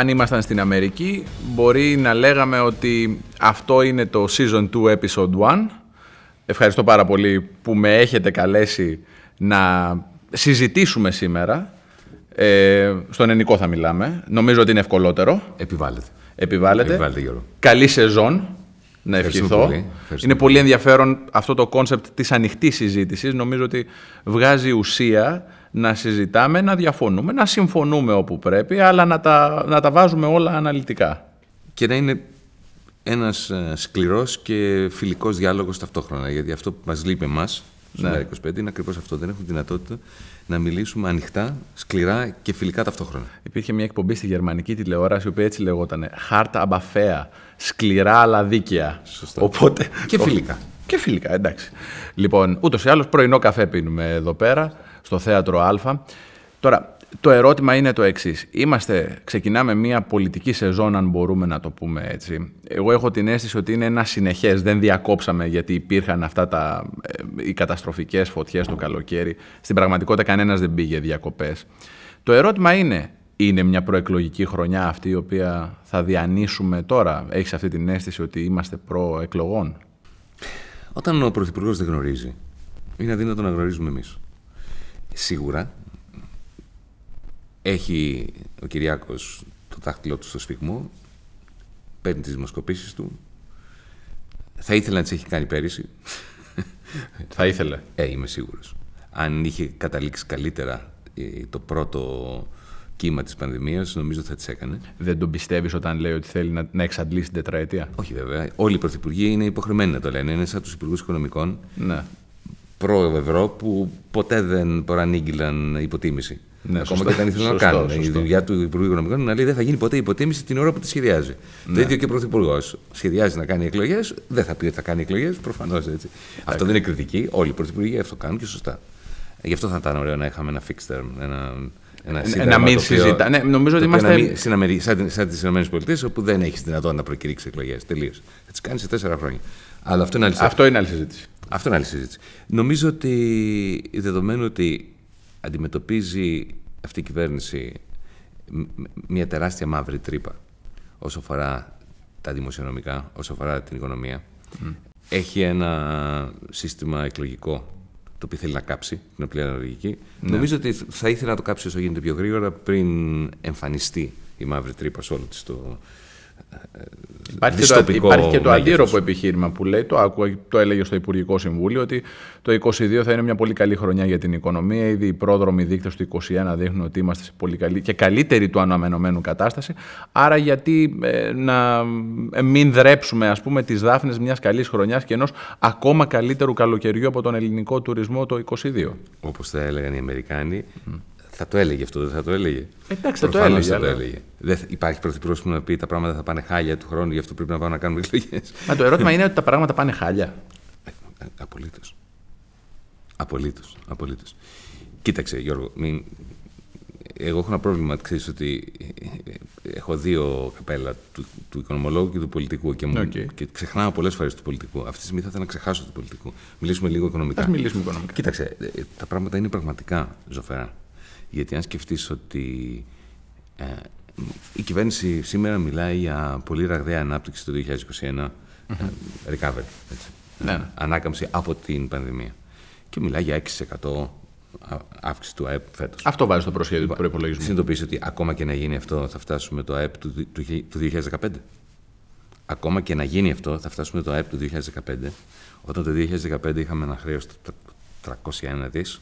Αν ήμασταν στην Αμερική, μπορεί να λέγαμε ότι αυτό είναι το Season 2 Episode 1. Ευχαριστώ πάρα πολύ που με έχετε καλέσει να συζητήσουμε σήμερα. Ε, στον ενικό θα μιλάμε. Νομίζω ότι είναι ευκολότερο. Επιβάλλεται. Επιβάλλεται. Επιβάλλεται, Γιώργο. Καλή σεζόν. Να Ευχαριστούμε ευχηθώ. πολύ. Ευχαριστούμε Είναι πολύ ενδιαφέρον αυτό το concept της ανοιχτής συζήτησης. Νομίζω ότι βγάζει ουσία να συζητάμε, να διαφωνούμε, να συμφωνούμε όπου πρέπει, αλλά να τα, να τα βάζουμε όλα αναλυτικά. Και να είναι ένας ε, σκληρός και φιλικός διάλογος ταυτόχρονα. Γιατί αυτό που μας λείπει εμάς στο Ναι. ΜΕΡΑ25 είναι ακριβώς αυτό. Δεν έχουμε δυνατότητα να μιλήσουμε ανοιχτά, σκληρά και φιλικά ταυτόχρονα. Υπήρχε μια εκπομπή στη γερμανική τηλεόραση, η οποία έτσι λεγόταν Χάρτα αμπαφέα. Σκληρά αλλά δίκαια. Σωστά. Οπότε, Και φιλικά. Και φιλικά, εντάξει. Λοιπόν, ούτως ή άλλως πρωινό καφέ πίνουμε εδώ πέρα, στο θέατρο Α. Τώρα, το ερώτημα είναι το εξής. Είμαστε, ξεκινάμε μια πολιτική σεζόν, αν μπορούμε να το πούμε έτσι. Εγώ έχω την αίσθηση ότι είναι ένα συνεχές. Δεν διακόψαμε γιατί υπήρχαν αυτά τα, ε, οι καταστροφικές φωτιές το καλοκαίρι. Στην πραγματικότητα, κανένας δεν πήγε διακοπές. Το ερώτημα είναι, είναι μια προεκλογική χρονιά αυτή η οποία θα διανύσουμε τώρα; Έχεις αυτή την αίσθηση ότι είμαστε προεκλογών; Όταν ο Πρωθυπουργός δεν γνωρίζει, είναι αδύνατο να γνωρίζουμε εμείς. Σίγουρα έχει ο Κυριάκος το δάχτυλό του στο σφιγμό, παίρνει τις δημοσκοπήσεις του. Θα ήθελε να τις έχει κάνει πέρυσι. Θα ήθελε. Ε, είμαι σίγουρος. Αν είχε καταλήξει καλύτερα ε, το πρώτο κύμα της πανδημίας, νομίζω θα τις έκανε. Δεν τον πιστεύεις όταν λέει ότι θέλει να, να εξαντλήσει την τετραετία; Όχι βέβαια. Όλοι οι πρωθυπουργοί είναι υποχρεωμένοι να το λένε. Είναι σαν τους υπουργούς οικονομικών Ναι. Προ-ευρώ που ποτέ δεν προανήγγυλαν υποτίμηση. Ναι, Ακόμα σωστό. και όταν ήθελαν να Σωστό, κάνουν. Η σωστό. δουλειά του Υπουργού Οικονομικών είναι να λέει δεν θα γίνει ποτέ υποτίμηση την ώρα που τη σχεδιάζει. Ναι. Το ίδιο και ο Πρωθυπουργός. Σχεδιάζει να κάνει εκλογές, δεν θα πει ότι θα κάνει εκλογές, προφανώς έτσι. Αυτό δεν είναι κριτική. Όλοι οι πρωθυπουργοί αυτό κάνουν και σωστά. Γι' αυτό θα ήταν ωραίο να είχαμε ένα fixed term. Ένα, ένα Ε, σύνταγμα να μην το οποίο- συζητά- ναι, νομίζω ότι το οποίο είμαστε- να μην- στην Αμερική, σαν, σαν τις ΗΠΑ, όπου δεν έχεις δυνατότητα να προκηρύξεις εκλογές. Τελείως. Θα τις κάνεις σε τέσσερα χρόνια. Αλλά αυτό είναι άλλη Αυτό είναι άλλη συζήτηση. αυτό είναι άλλη συζήτηση. Νομίζω ότι δεδομένου ότι αντιμετωπίζει αυτή η κυβέρνηση μ- μ- μια τεράστια μαύρη τρύπα όσο αφορά τα δημοσιονομικά, όσο αφορά την οικονομία, έχει ένα σύστημα εκλογικό το οποίο θέλει να κάψει την απλή αναλογική. Νομίζω ότι θα ήθελε να το κάψει όσο γίνεται πιο γρήγορα πριν εμφανιστεί η μαύρη τρύπα σε όλο της το, Υπάρχει και, το, δυστοπικό υπάρχει και το μέγεθος. αντίρροπο επιχείρημα που λέει, το, άκουα, το έλεγε στο Υπουργικό Συμβούλιο, ότι το 2022 θα είναι μια πολύ καλή χρονιά για την οικονομία. Ήδη οι πρόδρομοι δείκτες του 2021 δείχνουν ότι είμαστε σε πολύ καλή και καλύτερη του αναμενωμένου κατάσταση. Άρα γιατί ε, να ε, μην δρέψουμε ας πούμε τις δάφνες μιας καλής χρονιάς και ενός ακόμα καλύτερου καλοκαιριού από τον ελληνικό τουρισμό το 2022. όπως θα έλεγαν οι Αμερικάνοι, θα το έλεγε αυτό, δεν θα το έλεγε. Εντάξει, θα το Προφανώς έλεγε, Θα το αλλά- έλεγε. Δεν θα- υπάρχει πρωθυπουργός που να πει τα πράγματα θα πάνε χάλια του χρόνου, γι' αυτό πρέπει να πάμε να κάνουμε εκλογές. Μα το ερώτημα είναι ότι τα πράγματα πάνε χάλια. Απολύτως. Απολύτως. Απολύτως. Κοίταξε, Γιώργο, μην... εγώ έχω ένα πρόβλημα. Ξέρεις ότι έχω δύο καπέλα του, του οικονομολόγου και του πολιτικού και, μου, Οκ. και ξεχνάω πολλές φορές του πολιτικού. Αυτή τη στιγμή θα ήθελα να ξεχάσω του πολιτικού. Μιλήσουμε λίγο οικονομικά. Ας μιλήσουμε οικονομικά. Κοίταξε, ε, τα πράγματα είναι πραγματικά ζοφερά. Γιατί αν σκεφτείς ότι ε, η κυβέρνηση σήμερα μιλάει για πολύ ραγδαία ανάπτυξη το 2021, ε, recovery, έτσι, Ναι, ε, ναι. ανάκαμψη από την πανδημία. Και μιλάει για 6% α- αύξηση του ΑΕΠ φέτος. Αυτό βάζει στο προσχέδιο του προπολογισμού. Συνειδητοποιείς ότι ακόμα και να γίνει αυτό θα φτάσουμε το ΑΕΠ του, του, του 2015. Ακόμα και να γίνει αυτό θα φτάσουμε το ΑΕΠ του 2015, όταν το 2015 είχαμε ένα χρέος τ- τ- 301 δις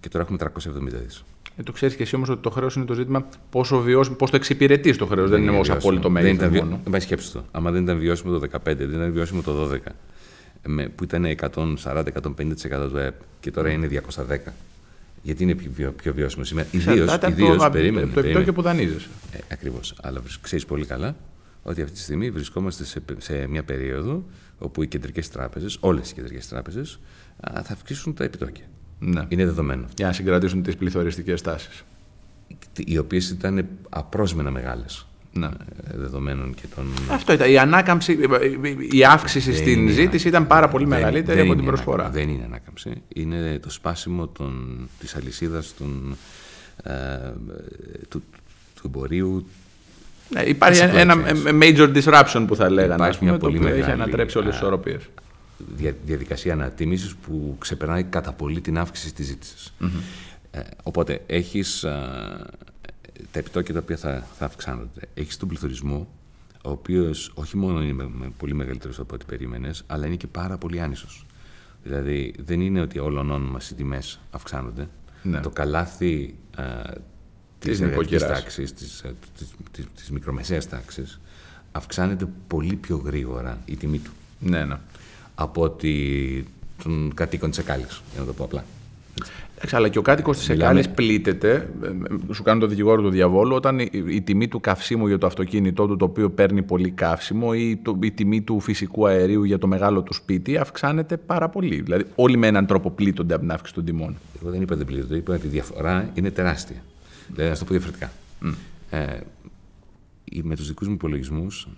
και τώρα έχουμε 370 δις. Ε, το ξέρεις και εσύ όμως ότι το χρέος είναι το ζήτημα πόσο βιώσιμο, πώς το εξυπηρετείς το χρέος. Δεν, είναι ω βιώσιμο. απόλυτο Δεν μέγεθος ήταν βιο- μόνο. Δεν πάει σκέψη το. Άμα δεν ήταν βιώσιμο το 2015, δεν ήταν βιώσιμο το 2012, με, που ήταν 140-150% του ΑΕΠ και τώρα είναι 210. Γιατί είναι πιο, βιο- πιο βιώσιμο σήμερα. Ιδίω, Εξαρτάται από ιδίως, το, περίμενε, το επιτόκιο περίμενε. που δανείζεσαι. Ε, Ακριβώς. Αλλά ξέρεις πολύ καλά ότι αυτή τη στιγμή βρισκόμαστε σε, σε μια περίοδο όπου οι κεντρικές τράπεζες, όλες οι κεντρικές τράπεζες, θα αυξήσουν τα επιτόκια. Ναι. Είναι δεδομένο. Για να συγκρατήσουν τις πληθωριστικές τάσεις. Οι οποίες ήταν απρόσμενα μεγάλες. Ναι. Δεδομένων και των. Αυτό ήταν. Η ανάκαμψη, η αύξηση Δεν στην είναι ζήτηση ήταν πάρα πολύ δεν- μεγαλύτερη δεν από την είναι προσφορά. ανάκαμψη. Δεν είναι ανάκαμψη. Είναι το σπάσιμο των, της αλυσίδας των, ε, του, του εμπορίου Ναι, υπάρχει ένα major disruption που θα λέγανε. Υπάρχει μια πολύ μεγάλη. Έχει ανατρέψει όλες τις ισορροπίε. Διαδικασία ανατίμησης που ξεπερνάει κατά πολύ την αύξηση της ζήτησης. Ε, οπότε έχεις τα επιτόκια τα οποία θα, θα αυξάνονται. Έχεις τον πληθωρισμό, ο οποίος όχι μόνο είναι πολύ μεγαλύτερος από ό,τι περίμενες, αλλά είναι και πάρα πολύ άνισος. Δηλαδή δεν είναι ότι όλων μας οι τιμές αυξάνονται. Ναι. Το καλάθι της εργατικής τάξης, της, ε, της, της, της μικρομεσαίας τάξης, αυξάνεται πολύ πιο γρήγορα η τιμή του. Ναι, ναι. Από ότι των κατοίκων της Εκάλης, για να το πω απλά. Εντάξει, αλλά και ο κάτοικος της Εκάλη πλήττεται, ε, σου κάνω το δικηγόρο του διαβόλου, όταν η, η, τιμή του καυσίμου για το αυτοκίνητό του, το οποίο παίρνει πολύ καύσιμο, ή το, η τιμή του φυσικού αερίου για το μεγάλο του σπίτι αυξάνεται πάρα πολύ. Δηλαδή, όλοι με έναν τρόπο πλήττονται από την αύξηση των τιμών. Εγώ δεν είπα δεν πλήττονται, είπα ότι η διαφορά είναι τεράστια. Δηλαδή, να το πω διαφορετικά. Mm. Ε, με τους δικούς μου υπολογισμούς,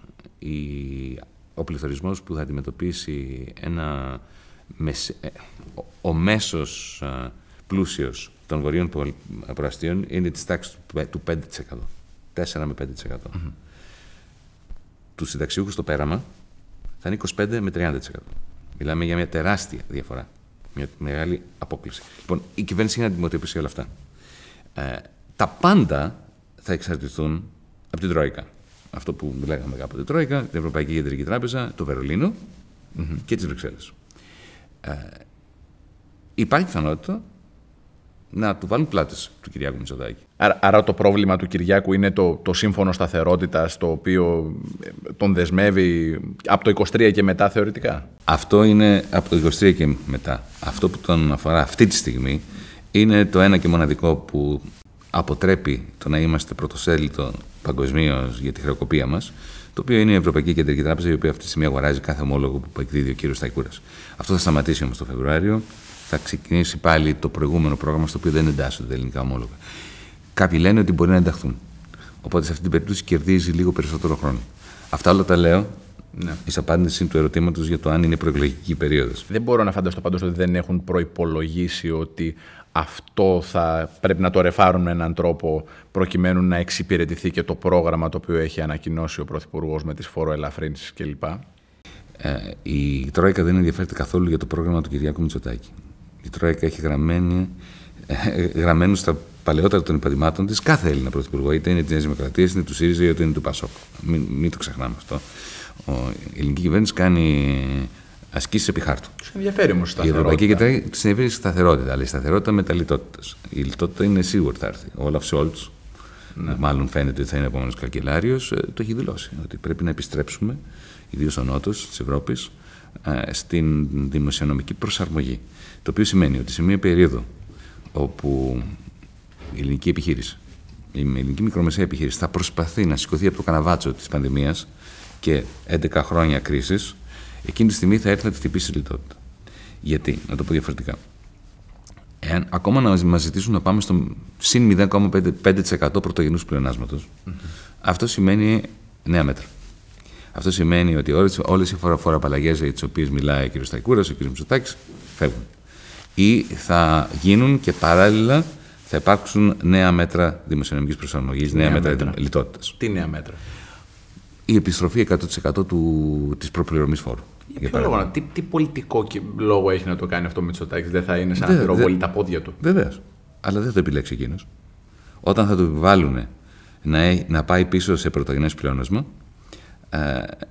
ο πληθωρισμός που θα αντιμετωπίσει ένα, ε, ο, ο μέσος ε, πλούσιος των βορείων προαστίων είναι της τάξης του 5%. 4 με 5%. Mm-hmm. Τους συνταξιούχους στο πέραμα θα είναι 25 με 30%. Μιλάμε για μια τεράστια διαφορά. Μια μεγάλη απόκληση. Λοιπόν, η κυβέρνηση είναι να αντιμετωπίσει όλα αυτά. Ε, τα πάντα θα εξαρτηθούν από την Τρόικα. Αυτό που λέγαμε κάποτε Τρόικα, την Ευρωπαϊκή Κεντρική Τράπεζα, το βερολινο mm-hmm. και τις Βρυξέλλες. Ε, υπάρχει πιθανότητα να του βάλουν πλάτες του Κυριάκου Μητσοτάκη. Άρα, άρα, το πρόβλημα του Κυριάκου είναι το, το σύμφωνο σταθερότητας το οποίο ε, τον δεσμεύει από το 23 και μετά θεωρητικά; Αυτό είναι από το 23 και μετά. Αυτό που τον αφορά αυτή τη στιγμή είναι το ένα και μοναδικό που αποτρέπει το να είμαστε πρωτοσέλιδο παγκοσμίως για τη χρεοκοπία μας, το οποίο είναι η Ευρωπαϊκή Κεντρική Τράπεζα, η οποία αυτή τη στιγμή αγοράζει κάθε ομόλογο που εκδίδει ο κύριος Σταϊκούρας. Αυτό θα σταματήσει όμως το Φεβρουάριο. Θα ξεκινήσει πάλι το προηγούμενο πρόγραμμα, στο οποίο δεν εντάσσονται τα ελληνικά ομόλογα. Κάποιοι λένε ότι μπορεί να ενταχθούν. Οπότε σε αυτή την περίπτωση κερδίζει λίγο περισσότερο χρόνο. Αυτά όλα τα λέω ναι. εις απάντηση του ερωτήματος για το αν είναι προεκλογική περίοδος. Δεν μπορώ να φανταστώ πάντως ότι δεν έχουν προπολογίσει ότι αυτό θα πρέπει να το ρεφάρουν με έναν τρόπο προκειμένου να εξυπηρετηθεί και το πρόγραμμα το οποίο έχει ανακοινώσει ο Πρωθυπουργός με τις φοροελαφρύνσεις κλπ. Ε, η Τρόικα δεν ενδιαφέρεται καθόλου για το πρόγραμμα του Κυριάκου Μητσοτάκη. Η Τρόικα έχει γραμμένη, ε, γραμμένους στα παλαιότερα των υπαντημάτων της κάθε Έλληνα Πρωθυπουργό, είτε είναι της Νέας Δημοκρατίας, είτε του ΣΥΡΙΖΑ, είτε είναι του ΠΑΣΟΚ. Μην, μην το ξεχνάμε αυτό. Ο, η ελληνική κυβέρνηση κάνει ασκήσεις επί χάρτου. Τους ενδιαφέρει όμως η σταθερότητα. Η Ευρωπαϊκή Κεντρική του ενδιαφέρει σταθερότητα, αλλά η σταθερότητα με τα λιτότητα. Η λιτότητα είναι σίγουρη θα έρθει. Ο Όλαφ Σόλτς, ναι. μάλλον φαίνεται ότι θα είναι επόμενος καγκελάριος, ε, το έχει δηλώσει. Ότι πρέπει να επιστρέψουμε, ιδίως ο Νότος της Ευρώπης, ε, στην δημοσιονομική προσαρμογή. Το οποίο σημαίνει ότι σε μια περίοδο όπου η ελληνική επιχείρηση, η ελληνική μικρομεσαία επιχείρηση θα προσπαθεί να σηκωθεί από το καναβάτσο της πανδημίας και 11 χρόνια κρίσης, εκείνη τη στιγμή θα έρθει να τη χτυπήσει η λιτότητα. Γιατί, να το πω διαφορετικά. Εάν ακόμα να μας ζητήσουν να πάμε στο συν 0,5% πρωτογενούς πλεονάσματος, mm-hmm. αυτό σημαίνει νέα μέτρα. Αυτό σημαίνει ότι όλες οι φοροαπαλλαγές για τις οποίες μιλάει ο κ. Σταϊκούρας, ο κ. Μητσοτάκης, φεύγουν. Ή θα γίνουν και παράλληλα θα υπάρξουν νέα μέτρα δημοσιονομικής προσαρμογής, νέα, νέα μέτρα, μέτρα. λιτότητας. Τι νέα μέτρα; Η επιστροφή 100% του, της προπληρωμής φόρου. Για ποιο λόγο, τι, τι πολιτικό λόγο έχει να το κάνει αυτό με Μητσοτάκης, δεν θα είναι σαν να πυροβολεί τα πόδια του. Βεβαίως. Αλλά δεν θα το επιλέξει εκείνος. Όταν θα του επιβάλλουν να, να πάει πίσω σε πρωτογενέ πλεόνασμα, ε,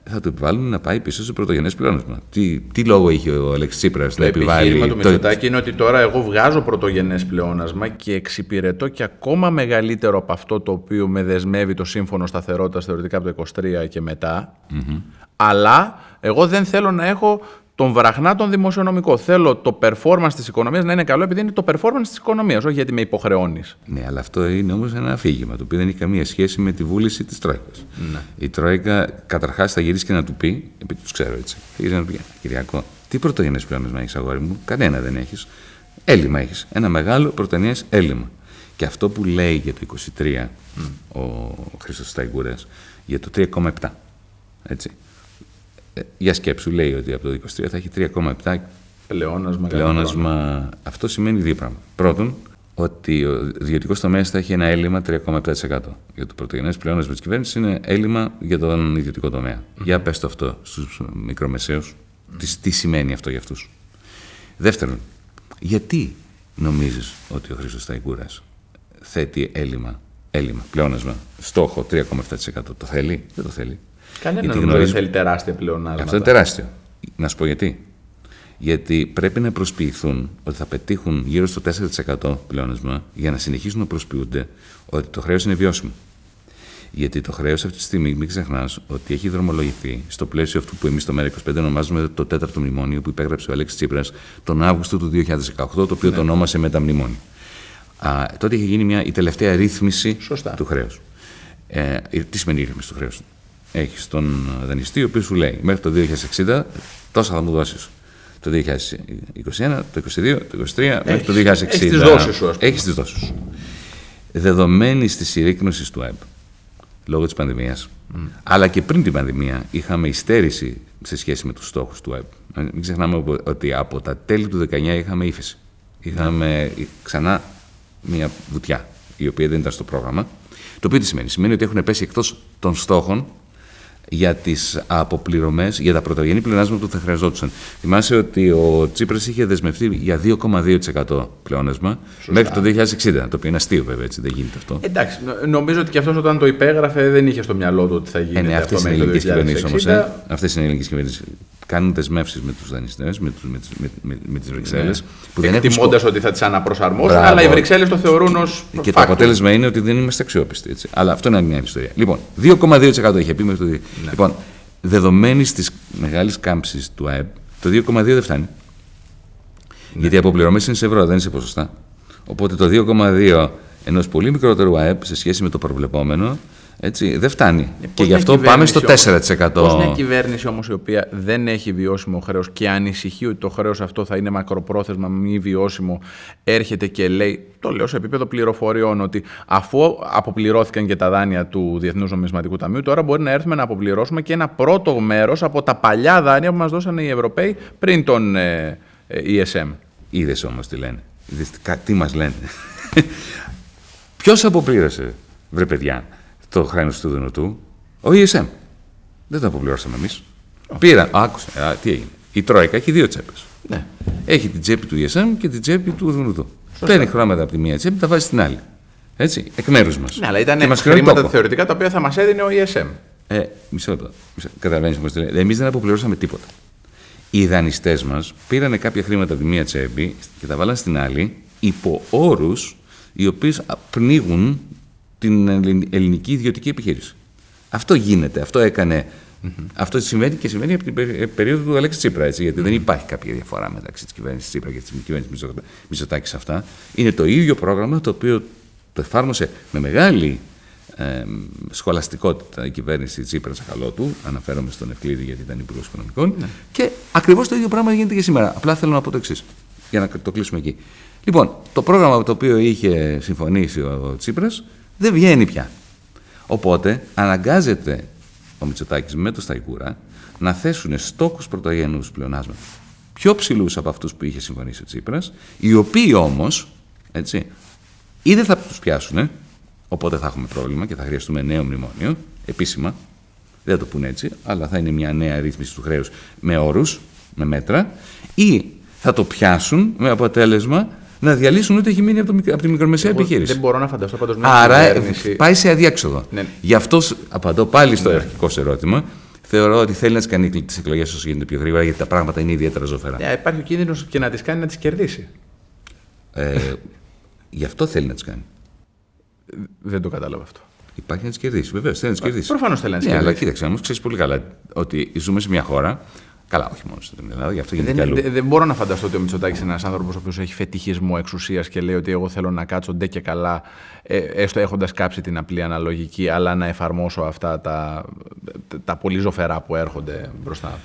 θα του επιβάλλουν να πάει πίσω σε πρωτογενές πλεόνασμα. Τι, τι λόγο είχε ο Αλέξης Τσίπρας να επιβάλλει. Το επιχείρημα του Μητσοτάκη είναι ότι τώρα εγώ βγάζω πρωτογενές πλεόνασμα και εξυπηρετώ και ακόμα μεγαλύτερο από αυτό το οποίο με δεσμεύει το σύμφωνο σταθερότητας θεωρητικά από το 23 και μετά. Mm-hmm. Αλλά εγώ δεν θέλω να έχω τον βραχνά τον δημοσιονομικό. Θέλω το performance της οικονομίας να είναι καλό επειδή είναι το performance της οικονομίας, όχι γιατί με υποχρεώνεις. Ναι, αλλά αυτό είναι όμως ένα αφήγημα το οποίο δεν έχει καμία σχέση με τη βούληση της Τρόικας. Ναι. Η Τρόικα καταρχάς θα γυρίσει και να του πει, επειδή τους ξέρω έτσι, θα γυρίσει να του πει, Κυριακό, τι πρωτογενέ πλεόνασμα έχεις, αγόρι μου, κανένα δεν έχεις. Έλλειμμα έχεις. Ένα μεγάλο πρωτογενέ έλλειμμα. Και αυτό που λέει για το 23 mm. ο Χρήστος Σταϊκούρας για το 3,7. Έτσι για σκέψου λέει ότι από το 23 θα έχει 3,7 πλεόνασμα. πλεόνασμα. Αυτό σημαίνει δύο πράγματα. Πρώτον, ότι ο ιδιωτικός τομέας θα έχει ένα έλλειμμα 3,7%. Για το πρωτογενές πλεόνασμα της κυβέρνησης είναι έλλειμμα για τον ιδιωτικό τομέα. Για πες το αυτό στους μικρομεσαίους. Τι, τι σημαίνει αυτό για αυτούς. Δεύτερον, γιατί νομίζεις ότι ο Χρήστος Ταϊκούρα θέτει έλλειμμα, έλλειμμα, πλεόνασμα, στόχο 3,7%. Το θέλει, δεν το θέλει. Κανένα δεν θέλει τεράστια πλεονάσματα. Αυτό είναι τεράστιο. Να σου πω γιατί γιατί πρέπει να προσποιηθούν ότι θα πετύχουν γύρω στο 4% πλεόνασμα για να συνεχίσουν να προσποιούνται ότι το χρέος είναι βιώσιμο. Γιατί το χρέος αυτή τη στιγμή, μην ξεχνάς ότι έχει δρομολογηθεί στο πλαίσιο αυτού που εμείς στο ΜΕΡΑ25 ονομάζουμε το τέταρτο μνημόνιο που υπέγραψε ο Αλέξης Τσίπρας τον Αύγουστο του 2018, το οποίο ναι. το ονόμασε μεταμνημόνιο. Α, τότε είχε γίνει μια, η τελευταία ρύθμιση του χρέους. Ε, τι σημαίνει η ρύθμιση του χρέους; Έχεις τον δανειστή, ο οποίος σου λέει μέχρι το 2060 τόσα θα μου δώσεις το 2021, το 2022, το 2023 μέχρι το 2060. Έχεις τις δόσεις σου, Έχεις τις δόσεις σου. Δεδομένη της συρρήκνωσης του ΑΕΠ, λόγω της πανδημίας, αλλά και πριν την πανδημία, είχαμε υστέρηση σε σχέση με τους στόχους του ΑΕΠ. Μην ξεχνάμε ότι από τα τέλη του 19 είχαμε ύφεση. Είχαμε ξανά μια βουτιά, η οποία δεν ήταν στο πρόγραμμα. Το οποίο τι σημαίνει; Σημαίνει ότι έχουν πέσει εκτός των στόχων για τις αποπληρωμές, για τα πρωτογενή πλεονάσματα που θα χρειαζόντουσαν. Θυμάσαι ότι ο Τσίπρας είχε δεσμευτεί για 2,2% πλεόνασμα μέχρι το 2060. Το οποίο είναι αστείο, βέβαια, έτσι δεν γίνεται αυτό. Εντάξει, νομίζω ότι και αυτός όταν το υπέγραφε δεν είχε στο μυαλό του ότι θα γίνει. Ε, ναι, αυτές είναι οι ελληνικές κυβερνήσεις όμως. Ε. Αυτές είναι οι ελληνικές κυβερνήσεις κάνουν δεσμεύσεις με τους δανειστές, με, με, με, με, με τις Βρυξέλλες. Ναι. Εκτιμώντας ότι θα τις αναπροσαρμόσουν, αλλά οι Βρυξέλλες το θεωρούν ως. Και το αποτέλεσμα είναι ότι δεν είμαστε αξιόπιστοι. Έτσι. Αλλά αυτό είναι μια άλλη ιστορία. Λοιπόν, 2,2% είχε πει μέχρι το. Ναι. Λοιπόν, δεδομένης της μεγάλης κάμψης του ΑΕΠ, το 2,2 δεν φτάνει. Ναι. Γιατί οι αποπληρωμές είναι σε ευρώ, δεν είναι σε ποσοστά. Οπότε το 2,2 ενός πολύ μικρότερου ΑΕΠ σε σχέση με το προβλεπόμενο έτσι, δεν φτάνει. Ε, και γι' αυτό πάμε στο 4%. Πώς μια κυβέρνηση όμως η οποία δεν έχει βιώσιμο χρέος και ανησυχεί ότι το χρέος αυτό θα είναι μακροπρόθεσμα μη βιώσιμο έρχεται και λέει, το λέω σε επίπεδο πληροφοριών, ότι αφού αποπληρώθηκαν και τα δάνεια του Διεθνούς Νομισματικού Ταμείου, τώρα μπορεί να έρθουμε να αποπληρώσουμε και ένα πρώτο μέρος από τα παλιά δάνεια που μας δώσαν οι Ευρωπαίοι πριν τον ε, ε, ESM. Είδες όμως τι λένε. Είδες τι μας λένε. Ποιος αποπλήρωσε, βρε παιδιά; Το χρέο του Δουνουτού, ο ESM. Δεν το αποπληρώσαμε εμείς. Πήραν. Άκουσε. Α, τι έγινε. Η Τρόικα έχει δύο τσέπες. Ναι. Έχει την τσέπη του ESM και την τσέπη του Δουνουτού. Παίρνει χρήματα από τη μία τσέπη, τα βάζει στην άλλη. Έτσι, εκ μέρους μας. Ναι, αλλά ήταν χρήματα θεωρητικά τα οποία θα μας έδινε ο ESM. Ε, μισό λεπτό. Καταλαβαίνεις πώς το λέει. Εμείς δεν αποπληρώσαμε τίποτα. Οι δανειστές μας πήραν κάποια χρήματα από τη μία τσέπη και τα βάλαν στην άλλη υπό όρους οι οποίες πνίγουν την ελληνική ιδιωτική επιχείρηση. Αυτό γίνεται, αυτό έκανε. Mm-hmm. Αυτό συμβαίνει και συμβαίνει από την περίοδο του Αλέξη Τσίπρα. Έτσι, γιατί mm-hmm. δεν υπάρχει κάποια διαφορά μεταξύ της κυβέρνησης Τσίπρα και της κυβέρνησης Μητσοτάκης σε αυτά. Είναι το ίδιο πρόγραμμα το οποίο το εφάρμοσε με μεγάλη ε, σχολαστικότητα η κυβέρνηση Τσίπρα του. Αναφέρομαι στον Ευκλήδη γιατί ήταν υπουργός Οικονομικών. Mm-hmm. Και ακριβώς το ίδιο πράγμα γίνεται και σήμερα. Απλά θέλω να πω το εξής, για να το κλείσουμε εκεί. Λοιπόν, το πρόγραμμα το οποίο είχε συμφωνήσει ο Τσίπρας δεν βγαίνει πια. Οπότε αναγκάζεται ο Μητσοτάκης με το Σταϊκούρα να θέσουν στόχους πρωτογενούς πλεονάσματα πιο ψηλούς από αυτούς που είχε συμφωνήσει ο Τσίπρας, οι οποίοι όμως ή δεν θα τους πιάσουν, οπότε θα έχουμε πρόβλημα και θα χρειαστούμε νέο μνημόνιο, επίσημα. Δεν θα το πούνε έτσι, αλλά θα είναι μια νέα ρύθμιση του χρέους με όρους, με μέτρα, ή θα το πιάσουν με αποτέλεσμα να διαλύσουν ό,τι έχει μείνει από, το, από τη μικρομεσαία Εγώ επιχείρηση. Δεν μπορώ να φανταστώ πάντως μια Άρα κυβέρνηση... πάει σε αδιέξοδο. Ναι. Γι' αυτό απαντώ πάλι στο ναι. αρχικό σε ερώτημα. Θεωρώ ότι θέλει να τις κάνει τις εκλογές όσο γίνεται πιο γρήγορα, γιατί τα πράγματα είναι ιδιαίτερα ζωφερά. Yeah, υπάρχει ο κίνδυνος και να τις κάνει να τις κερδίσει. Ε, γι' αυτό θέλει να τις κάνει. Δεν το κατάλαβα αυτό. Υπάρχει να τις κερδίσει. Βεβαίως θέλει να τις κερδίσει. Προφανώς θέλει να τις ναι, κερδίσει. Αλλά κοίταξε, όμω ξέρεις πολύ καλά ότι ζούμε σε μια χώρα Καλά, όχι μόνο στην Ελλάδα, γι' αυτό γίνεται δεν, αλλού. Δεν, δεν μπορώ να φανταστώ ότι ο Μητσοτάκης είναι ένας άνθρωπος ο οποίος έχει φετιχισμό εξουσίας και λέει ότι εγώ θέλω να κάτσω ντε και καλά, ε, έστω έχοντας κάψει την απλή αναλογική, αλλά να εφαρμόσω αυτά τα, τα πολύ ζωφερά που έρχονται μπροστά.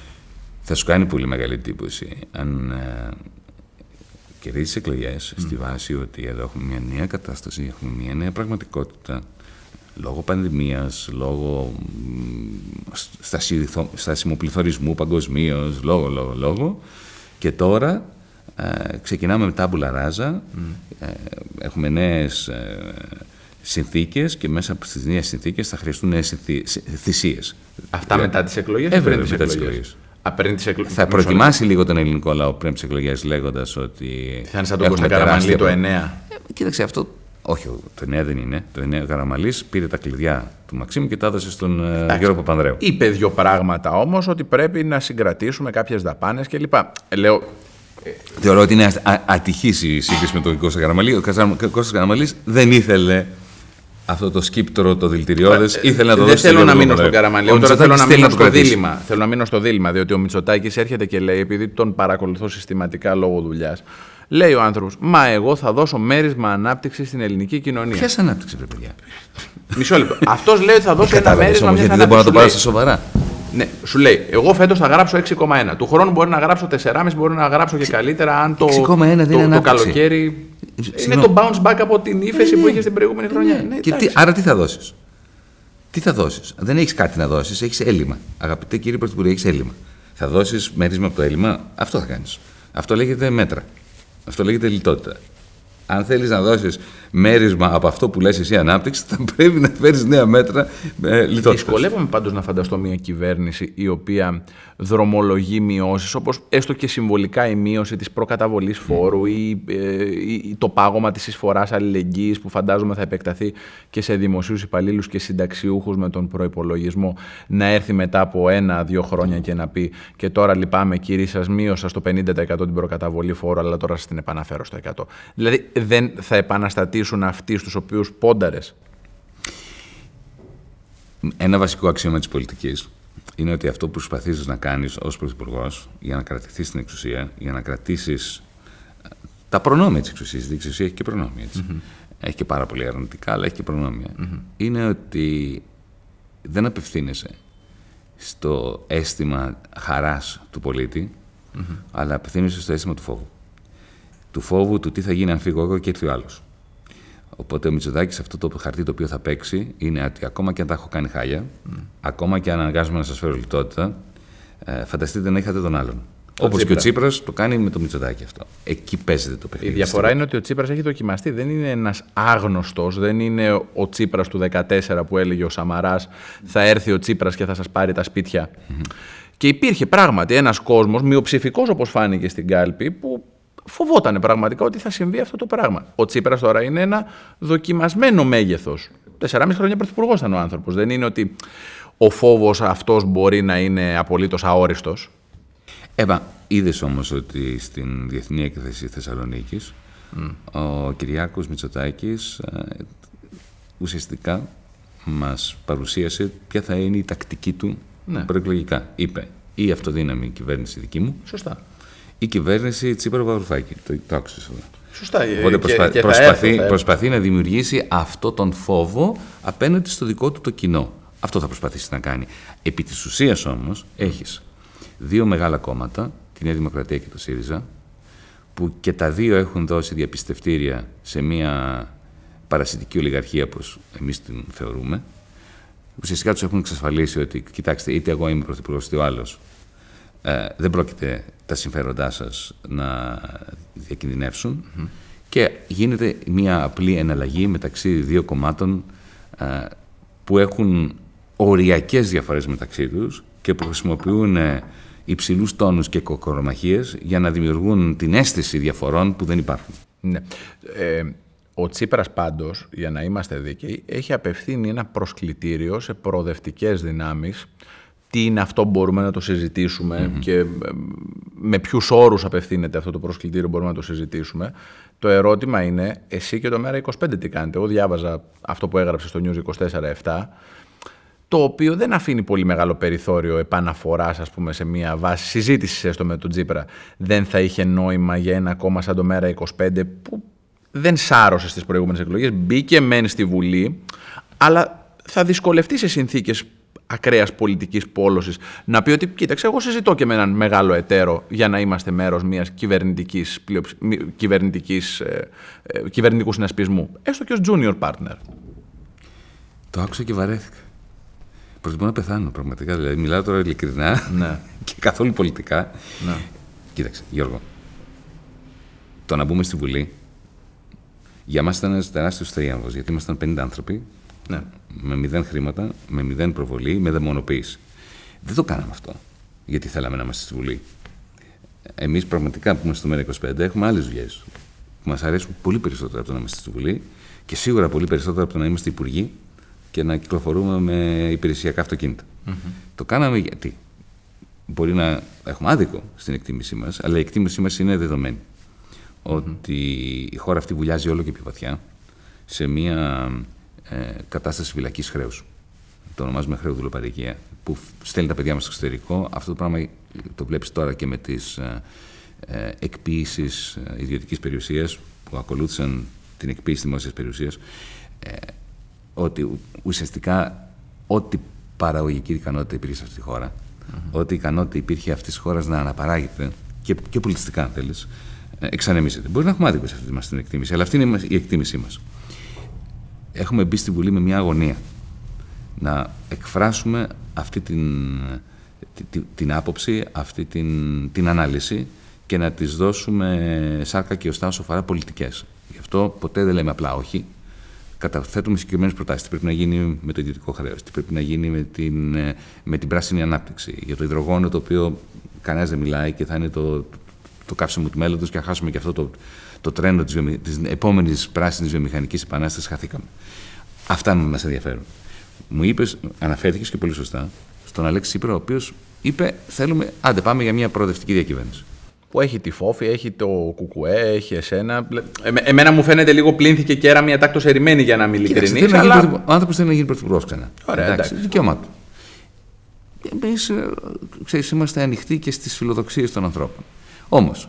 Θα σου κάνει πολύ μεγάλη εντύπωση αν ε, κερδίσεις εκλογές mm. στη βάση ότι εδώ έχουμε μια νέα κατάσταση, έχουμε μια νέα λόγω πανδημίας, λόγω στασιμοπληθωρισμού παγκοσμίως, λόγω, λόγω, λόγω. Και τώρα Ε, ξεκινάμε με τάμπουλα ράζα, ε, έχουμε νέες ε, συνθήκες και μέσα από τις νέες συνθήκες θα χρειαστούν νέες θυσίες. Αυτά μετά τις εκλογές ε, μετά τις εκλογές; Θα προετοιμάσει λίγο τον ελληνικό λαό πριν τις εκλογές, λέγοντας ότι. Θα είναι σαν τον Κώστα Καραμαλή το 9. Ε, κοίταξε, αυτό όχι, το 9 δεν είναι. Το 9 ο Καραμαλή πήρε τα κλειδιά του Μαξίμου και τα έδωσε στον ε, Εντάξει, Γιώργο Παπανδρέου. Είπε δύο πράγματα όμως, ότι πρέπει να συγκρατήσουμε κάποιες δαπάνες κλπ. Ε, λέω, Θεωρώ ότι είναι ατυχής η σύγκριση με τον Κώστας Καραμαλή. Ο Κώστα Καραμαλή δεν ήθελε αυτό το σκύπτρο, το δηλητηριώδες, ε, ήθελε να το δώσει. Δεν θέλω να μείνω στον Καραμαλή. Τώρα θέλω να μείνω στο δίλημα. Θέλω να μείνω στο δίλημα, διότι ο Μητσοτάκης έρχεται και λέει, επειδή τον παρακολουθώ συστηματικά λόγω δουλειάς, λέει ο άνθρωπος, Μα εγώ θα δώσω μέρισμα ανάπτυξη στην ελληνική κοινωνία. Ποια ανάπτυξη, βρε παιδιά; Μισό λεπτό. Αυτός λέει ότι θα δώσει ένα μέρισμα. Γιατί δεν μπορεί να το πάρει σοβαρά. Ναι, σου λέει, εγώ φέτος θα γράψω 6,1. Του χρόνου μπορεί να γράψω 4,5, μπορεί να γράψω και καλύτερα αν το, το, το καλοκαίρι. Είναι το bounce back από την ύφεση που είχε την προηγούμενη χρονιά. Ναι, ναι, και τι, άρα τι θα δώσεις; Τι θα δώσεις; Δεν έχεις κάτι να δώσεις, έχεις έλλειμμα. Αγαπητέ κύριε Πρωθυπουργέ, έχεις έλλειμμα. Θα δώσεις μέρισμα από το έλλειμμα, αυτό θα κάνεις. Αυτό λέγεται μέτρα. Αυτό λέγεται λιτότητα αν θέλεις να δώσεις μέρισμα από αυτό που λες εσύ ανάπτυξη, θα πρέπει να φέρεις νέα μέτρα ε, λιτότητας. Δυσκολεύομαι πάντως να φανταστώ μια κυβέρνηση η οποία δρομολογεί μειώσεις, όπως έστω και συμβολικά η μείωση της προκαταβολής φόρου ή, ε, ή, το πάγωμα της εισφοράς αλληλεγγύης που φαντάζομαι θα επεκταθεί και σε δημοσίους υπαλλήλους και συνταξιούχους με τον προπολογισμό, να έρθει μετά από ένα-δύο χρόνια και να πει και τώρα λυπάμαι κύριοι, σας μείωσα στο 50% την προκαταβολή φόρου, αλλά τώρα σας την επαναφέρω στο 100%. Δηλαδή δεν θα επαναστατήσουν αυτοί στους οποίους πόνταρες. Ένα βασικό αξίωμα της πολιτικής είναι ότι αυτό που προσπαθείς να κάνεις ως Πρωθυπουργός για να κρατηθείς στην εξουσία, για να κρατήσεις ε, τα προνόμια της εξουσίας, η εξουσία έχει και προνόμια, Έχει και πάρα πολύ αρνητικά, αλλά έχει και προνομια Είναι ότι δεν απευθύνεσαι στο αίσθημα χαράς του πολιτη αλλά απευθύνεσαι στο αίσθημα του φόβου. Του φόβου του τι θα γίνει αν φύγω εγώ και έρθει ο άλλος. Οπότε ο Μητσοτάκης αυτό το χαρτί το οποίο θα παίξει είναι ότι ακόμα και αν τα έχω κάνει χάλια, ακόμα και αν αναγκάζομαι να σας φέρω λιτότητα, ε, φανταστείτε να είχατε τον άλλον. Όπως και ο Τσίπρας το κάνει με το Μητσοτάκη αυτό. Εκεί παίζεται το παιχνίδι. Η διαφορά είναι ότι ο Τσίπρας έχει δοκιμαστεί. Δεν είναι ένας άγνωστος, δεν είναι ο Τσίπρας του 2014 που έλεγε ο Σαμαράς θα έρθει ο Τσίπρας και θα σας πάρει τα σπίτια. Και υπήρχε πράγματι ένας κόσμος, μειοψηφικός όπως φάνηκε στην κάλπη, που φοβόταν πραγματικά ότι θα συμβεί αυτό το πράγμα. Ο Τσίπρας τώρα είναι ένα δοκιμασμένο μέγεθος. Τεσσεράμιση χρόνια πρωθυπουργός ήταν ο άνθρωπος. Δεν είναι ότι ο φόβος αυτός μπορεί να είναι απολύτως αόριστος. Εύα, είδες όμως ότι στην Διεθνή Έκθεση Θεσσαλονίκης ο Κυριάκος Μητσοτάκης ε, ουσιαστικά μας παρουσίασε ποια θα είναι η τακτική του ναι. προεκλογικά. Είπε η αυτοδύναμη κυβέρνηση δική μου. Σωστά η κυβέρνηση Τσίπρα Βαρουφάκη. Το, το άκουσες εδώ. Σωστά. Οπότε προσπα... και, προσπαθεί, προσπαθεί να δημιουργήσει αυτό τον φόβο απέναντι στο δικό του το κοινό. Αυτό θα προσπαθήσει να κάνει. Επί της ουσίας όμως έχεις δύο μεγάλα κόμματα, τη Νέα Δημοκρατία και το ΣΥΡΙΖΑ, που και τα δύο έχουν δώσει διαπιστευτήρια σε μια παρασιτική ολιγαρχία όπως εμείς την θεωρούμε. Ουσιαστικά τους έχουν εξασφαλίσει ότι, κοιτάξτε, είτε εγώ είμαι πρωθυπουργός είτε ο άλλος, ε, δεν πρόκειται τα συμφέροντά σας να διακινδυνεύσουν και γίνεται μια απλή εναλλαγή μεταξύ δύο κομμάτων ε, που έχουν οριακές διαφορές μεταξύ τους και που χρησιμοποιούν ε, υψηλούς τόνους και κοκορομαχίες για να δημιουργούν την αίσθηση διαφορών που δεν υπάρχουν. Ναι. Ε, ο Τσίπρας πάντως, για να είμαστε δίκαιοι, έχει απευθύνει ένα προσκλητήριο σε προοδευτικές δυνάμεις τι είναι αυτό που μπορούμε να το συζητησουμε και ε, με ποιους όρους απευθύνεται αυτό το προσκλητήριο μπορούμε να το συζητήσουμε. Το ερώτημα είναι, εσύ και το ΜΕΡΑ25 τι κάνετε. Εγώ διάβαζα αυτό που έγραψε στο News 24-7, το οποίο δεν αφήνει πολύ μεγάλο περιθώριο επαναφοράς, ας πούμε, σε μια βάση συζήτησης έστω με τον Τζίπρα. Δεν θα είχε νόημα για ένα κόμμα σαν το ΜΕΡΑ25 που δεν σάρωσε στις προηγούμενες εκλογές. Μπήκε μεν στη Βουλή, αλλά θα δυσκολευτεί σε συνθήκες ακραίας πολιτικής πόλωσης να πει ότι κοίταξε, εγώ συζητώ και με έναν μεγάλο εταίρο για να είμαστε μέρος μιας κυβερνητικής, κυβερνητικής, ε, ε, κυβερνητικού συνασπισμού. Έστω και ως junior partner. Το άκουσα και βαρέθηκα. Προτιμώ να πεθάνω πραγματικά. Δηλαδή, μιλάω τώρα ειλικρινά ναι. και καθόλου πολιτικά. Ναι. Κοίταξε, Γιώργο. το να μπούμε στη Βουλή για μας ήταν ένας τεράστιος θρίαμβος, γιατί ήμασταν 50 άνθρωποι, Ναι. Με μηδέν χρήματα, με μηδέν προβολή, με δαιμονοποίηση. Δεν το κάναμε αυτό, γιατί θέλαμε να είμαστε στη Βουλή. Εμείς πραγματικά που είμαστε στο ΜΕΡΑ25 έχουμε άλλες δουλειές που μας αρέσουν πολύ περισσότερο από το να είμαστε στη Βουλή και σίγουρα πολύ περισσότερο από το να είμαστε υπουργοί και να κυκλοφορούμε με υπηρεσιακά αυτοκίνητα. Το κάναμε γιατί. Μπορεί να έχουμε άδικο στην εκτίμησή μας, αλλά η εκτίμησή μας είναι δεδομένη. Ότι η χώρα αυτή βουλιάζει όλο και πιο βαθιά σε μια ε, κατάσταση φυλακής χρέους. Το ονομάζουμε χρέο δουλοπαρικία, που στέλνει τα παιδιά μας στο εξωτερικό. Αυτό το πράγμα το βλέπεις τώρα και με τις ε, ε, εκποίησεις ε, ιδιωτικής περιουσίας που ακολούθησαν την εκποίηση δημόσιας περιουσίας. Ε, ότι ου- ουσιαστικά ό,τι παραγωγική ικανότητα υπήρχε σε αυτή τη χώρα, ό,τι ικανότητα υπήρχε αυτής της χώρας να αναπαράγεται και, και πολιτιστικά, αν θέλεις, εξανεμίζεται. Μπορεί να έχουμε άδικο σε αυτή μας την εκτίμηση, αλλά αυτή είναι η μας- η εκτίμησή μας. Έχουμε μπει στη Βουλή με μια αγωνία να εκφράσουμε αυτή την, τη- τη- την άποψη, αυτή την, την ανάλυση και να τις δώσουμε σάρκα και οστά όσο αφορά πολιτικές. Γι' αυτό ποτέ δεν λέμε απλά όχι. Καταθέτουμε συγκεκριμένες προτάσεις. Τι πρέπει να γίνει με το ιδιωτικό χρέος, τι πρέπει να γίνει με την, ε, με την πράσινη ανάπτυξη. Για το υδρογόνο, το οποίο κανένας δεν μιλάει και θα είναι το, το καύσιμο του μέλλοντος και να χάσουμε και αυτό το, το τρένο της της επόμενης πράσινης βιομηχανικής επανάστασης. Χαθήκαμε. Αυτά μας ενδιαφέρουν. Μου είπες, αναφέρθηκες και πολύ σωστά, στον Αλέξη Σύπρα, ο οποίος είπε: Θέλουμε, άντε πάμε για μια προοδευτική διακυβέρνηση. Που έχει τη Φόφη, έχει το Κουκουέ, έχει εσένα. Εμέ- εμένα μου φαίνεται λίγο πλήνθηκε και ένα μια τάκτο ερημένη για να είμαι Κοίταξε, ειλικρινής. θέλει να γίνει Αλλά... πρωθυπου- Ο άνθρωπος θέλει να γίνει πρωθυπουργός ξανά. Ωραία, εντάξει. Δικαίωμά του. Εμείς, ξέρεις, είμαστε ανοιχτοί και στις φιλοδοξίες των ανθρώπων. Όμως,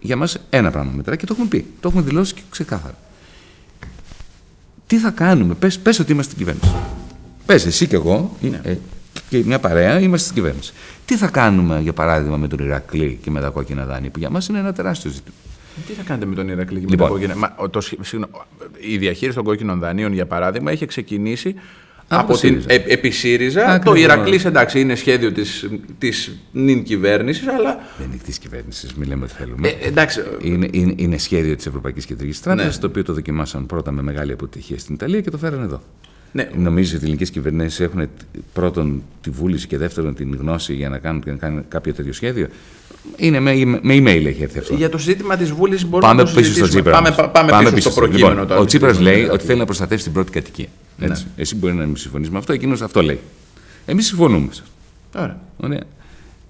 για μας ένα πράγμα μετράει και το έχουμε πει. Το έχουμε δηλώσει και ξεκάθαρα. Τι θα κάνουμε, πες, πες ότι είμαστε στην κυβέρνηση. Πες εσύ και εγώ ε, και μια παρέα είμαστε στην κυβέρνηση. Τι θα κάνουμε, για παράδειγμα, με τον Ηρακλή και με τα κόκκινα δάνεια, που για μας είναι ένα τεράστιο ζήτημα. Τι θα κάνετε με τον Ηρακλή και Λοιπόν. με τα κόκκινα. Μα, ο- το, συγ- συγγνώ- η διαχείριση των κόκκινων δανείων, για παράδειγμα, είχε ξεκινήσει Από από, το την, ΣΥΡΙΖΑ. ε, επί ΣΥΡΙΖΑ. Το Ακριβώς. Ηρακλής, εντάξει, είναι σχέδιο της, της νυν κυβέρνησης, αλλά Δεν είναι τη κυβέρνησης, μην λέμε ότι θέλουμε. ε, εντάξει, Είναι, είναι, είναι σχέδιο της Ευρωπαϊκής Κεντρικής Τράπεζας, Ναι. το οποίο το δοκιμάσαν πρώτα με μεγάλη αποτυχία στην Ιταλία και το φέραν εδώ. ναι, Νομίζω ότι οι ελληνικές κυβερνήσεις έχουν τ- πρώτον τη βούληση και δεύτερον την γνώση για να κάνουν, να κάνουν κάποιο τέτοιο σχέδιο. Είναι με, με email έχει έρθει αυτό. για το ζήτημα της Βούλης μπορούμε Πάμε να το πίσω στο συζητήσουμε. Τσίπρας. Πάμε, όμως. πα- πάμε, πίσω, στο προκείμενο Λοιπόν, τώρα. ο Τσίπρας της λέει Βουλής. ότι θέλει να προστατεύσει την πρώτη κατοικία. Ναι. Έτσι. Εσύ μπορεί να μην συμφωνείς με αυτό, εκείνος αυτό λέει. Εμείς συμφωνούμε σε αυτό. Ωραία. Ωραία.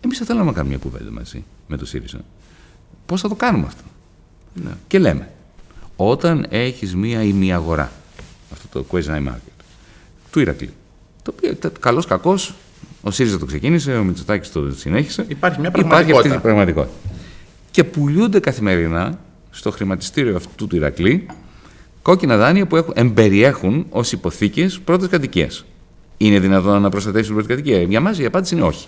Εμείς θα θέλαμε να κάνουμε μια κουβέντα μαζί με το ΣΥΡΙΖΑ. Πώς θα το κάνουμε αυτό; Ναι. Και λέμε, όταν έχεις μία ημιαγορά, αυτό το quasi market, του Ηρακλή, το οποίο καλός κακός, ο ΣΥΡΙΖΑ το ξεκίνησε, ο Μητσοτάκης το συνέχισε. Υπάρχει μια Υπάρχει πραγματικότητα. αυτή η πραγματικότητα. Και πουλούνται καθημερινά στο χρηματιστήριο αυτού του Ηρακλή κόκκινα δάνεια που έχουν, εμπεριέχουν ως υποθήκες πρώτη κατοικία. Είναι δυνατόν να προστατεύσει την πρώτη κατοικία. Για μας η απάντηση είναι όχι.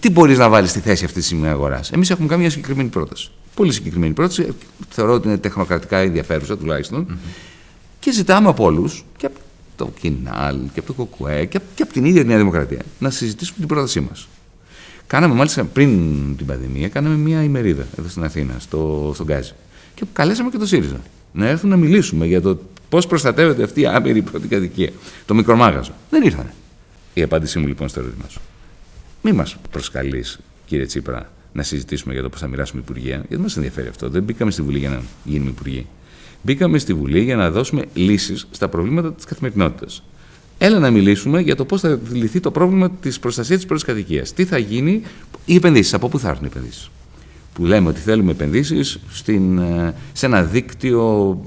Τι μπορείς να βάλεις στη θέση αυτή της αγοράς; Εμείς έχουμε κάνει μια συγκεκριμένη πρόταση. Πολύ συγκεκριμένη πρόταση. Θεωρώ ότι είναι τεχνοκρατικά ενδιαφέρουσα τουλάχιστον. Και ζητάμε από όλους, και από το Κινάλ, και από το Κοκουέ, και, από- και από την ίδια τη Νέα Δημοκρατία, να συζητήσουμε την πρότασή μας. Κάναμε μάλιστα πριν την πανδημία, κάναμε μια ημερίδα εδώ στην Αθήνα, στο, στον Γκάζι. Και καλέσαμε και το ΣΥΡΙΖΑ να έρθουν να μιλήσουμε για το πώς προστατεύεται αυτή η άμερη πρώτη κατοικία. Το μικρομάγαζο. Δεν ήρθανε. Η απάντησή μου λοιπόν στο ερώτημά σου. Μη μας προσκαλείς, κύριε Τσίπρα, να συζητήσουμε για το πώς θα μοιράσουμε υπουργεία, γιατί μας ενδιαφέρει αυτό. Δεν μπήκαμε στη Βουλή για να γίνουμε υπουργοί. Μπήκαμε στη Βουλή για να δώσουμε λύσεις στα προβλήματα της καθημερινότητας. Έλα να μιλήσουμε για το πώς θα λυθεί το πρόβλημα της προστασίας της πρώτης κατοικίας. Τι θα γίνει, οι επενδύσεις, από πού θα έρθουν οι επενδύσεις. Που λέμε ότι θέλουμε επενδύσεις σε ένα δίκτυο